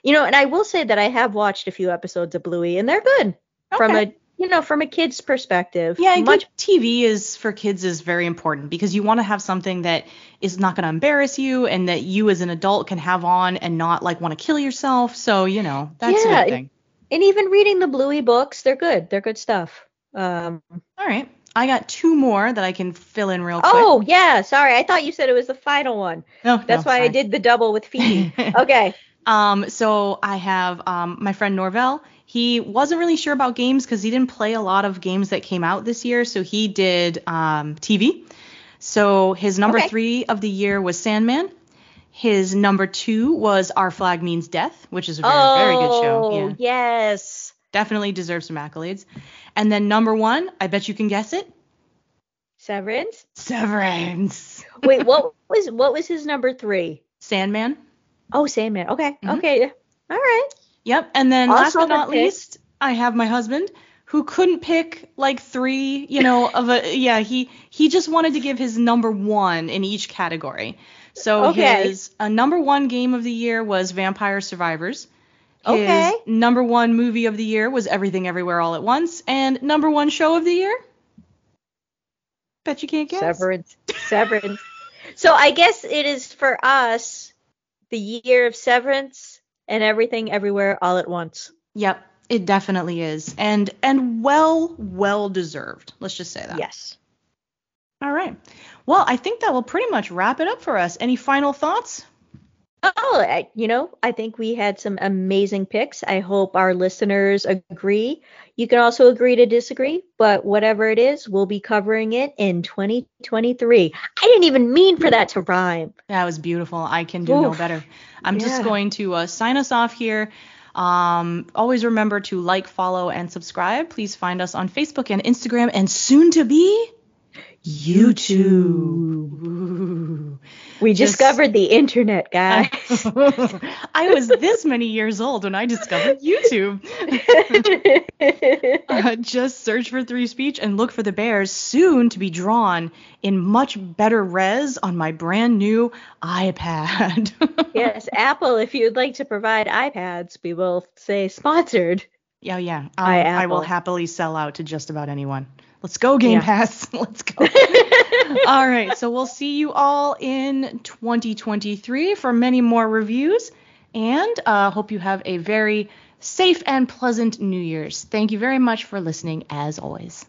you know, and I will say that I have watched a few episodes of Bluey, and they're good from Okay. a you know from a kid's perspective. Yeah, much TV is for kids is very important because you want to have something that is not going to embarrass you and that you as an adult can have on and not like want to kill yourself. So you know that's a Yeah, good thing. and even reading the Bluey books, they're good. They're good stuff. Um, All right, I got two more that I can fill in real quick. oh yeah, sorry, I thought you said it was the final one. no, That's no, why I did the double with Phoebe. okay. Um, so I have um, my friend Norvell. He wasn't really sure about games because he didn't play a lot of games that came out this year. So he did um, TV. So his number Okay. three of the year was Sandman. His number two was Our Flag Means Death, which is a very, oh, very good show. Yeah, yes. definitely deserves some accolades. And then number one, I bet you can guess it, Severance. Severance. Wait, what was what was his number three? Sandman. Oh, Sandman. Okay. Mhm. Okay. All right. Yep. And then Also last but not pick. least, I have my husband who couldn't pick like three, you know, of a yeah, he he just wanted to give his number one in each category. So Okay. his uh, number one game of the year was Vampire Survivors. His Okay. number one movie of the year was Everything Everywhere All at Once, and number one show of the year. Bet you can't guess. Severance. Severance. so I guess it is for us the year of Severance and everything everywhere all at once. Yep, it definitely is, and and well well deserved. Let's just say that. Yes. All right. Well, I think that will pretty much wrap it up for us. Any final thoughts? Oh, I, you know, I think we had some amazing picks. I hope our listeners agree. You can also agree to disagree, but whatever it is, we'll be covering it in 2023. I didn't even mean for that to rhyme. That was beautiful. I can do no better. I'm just going to uh, sign us off here. Um, always remember to like, follow, and subscribe. Please find us on Facebook and Instagram, and soon to be YouTube. Ooh. We Just- discovered the internet, guys. I was this many years old when I discovered YouTube. Uh, just search for Three Speech and look for the bears soon to be drawn in much better res on my brand new iPad. yes, Apple, if you'd like to provide iPads, we will say sponsored. yeah, yeah. Um, By I will happily sell out to just about anyone. Let's go, Game Yeah. Pass. Let's go. all right, so we'll see you all in 2023 for many more reviews, and uh, hope you have a very safe and pleasant New Year's. Thank you very much for listening, as always.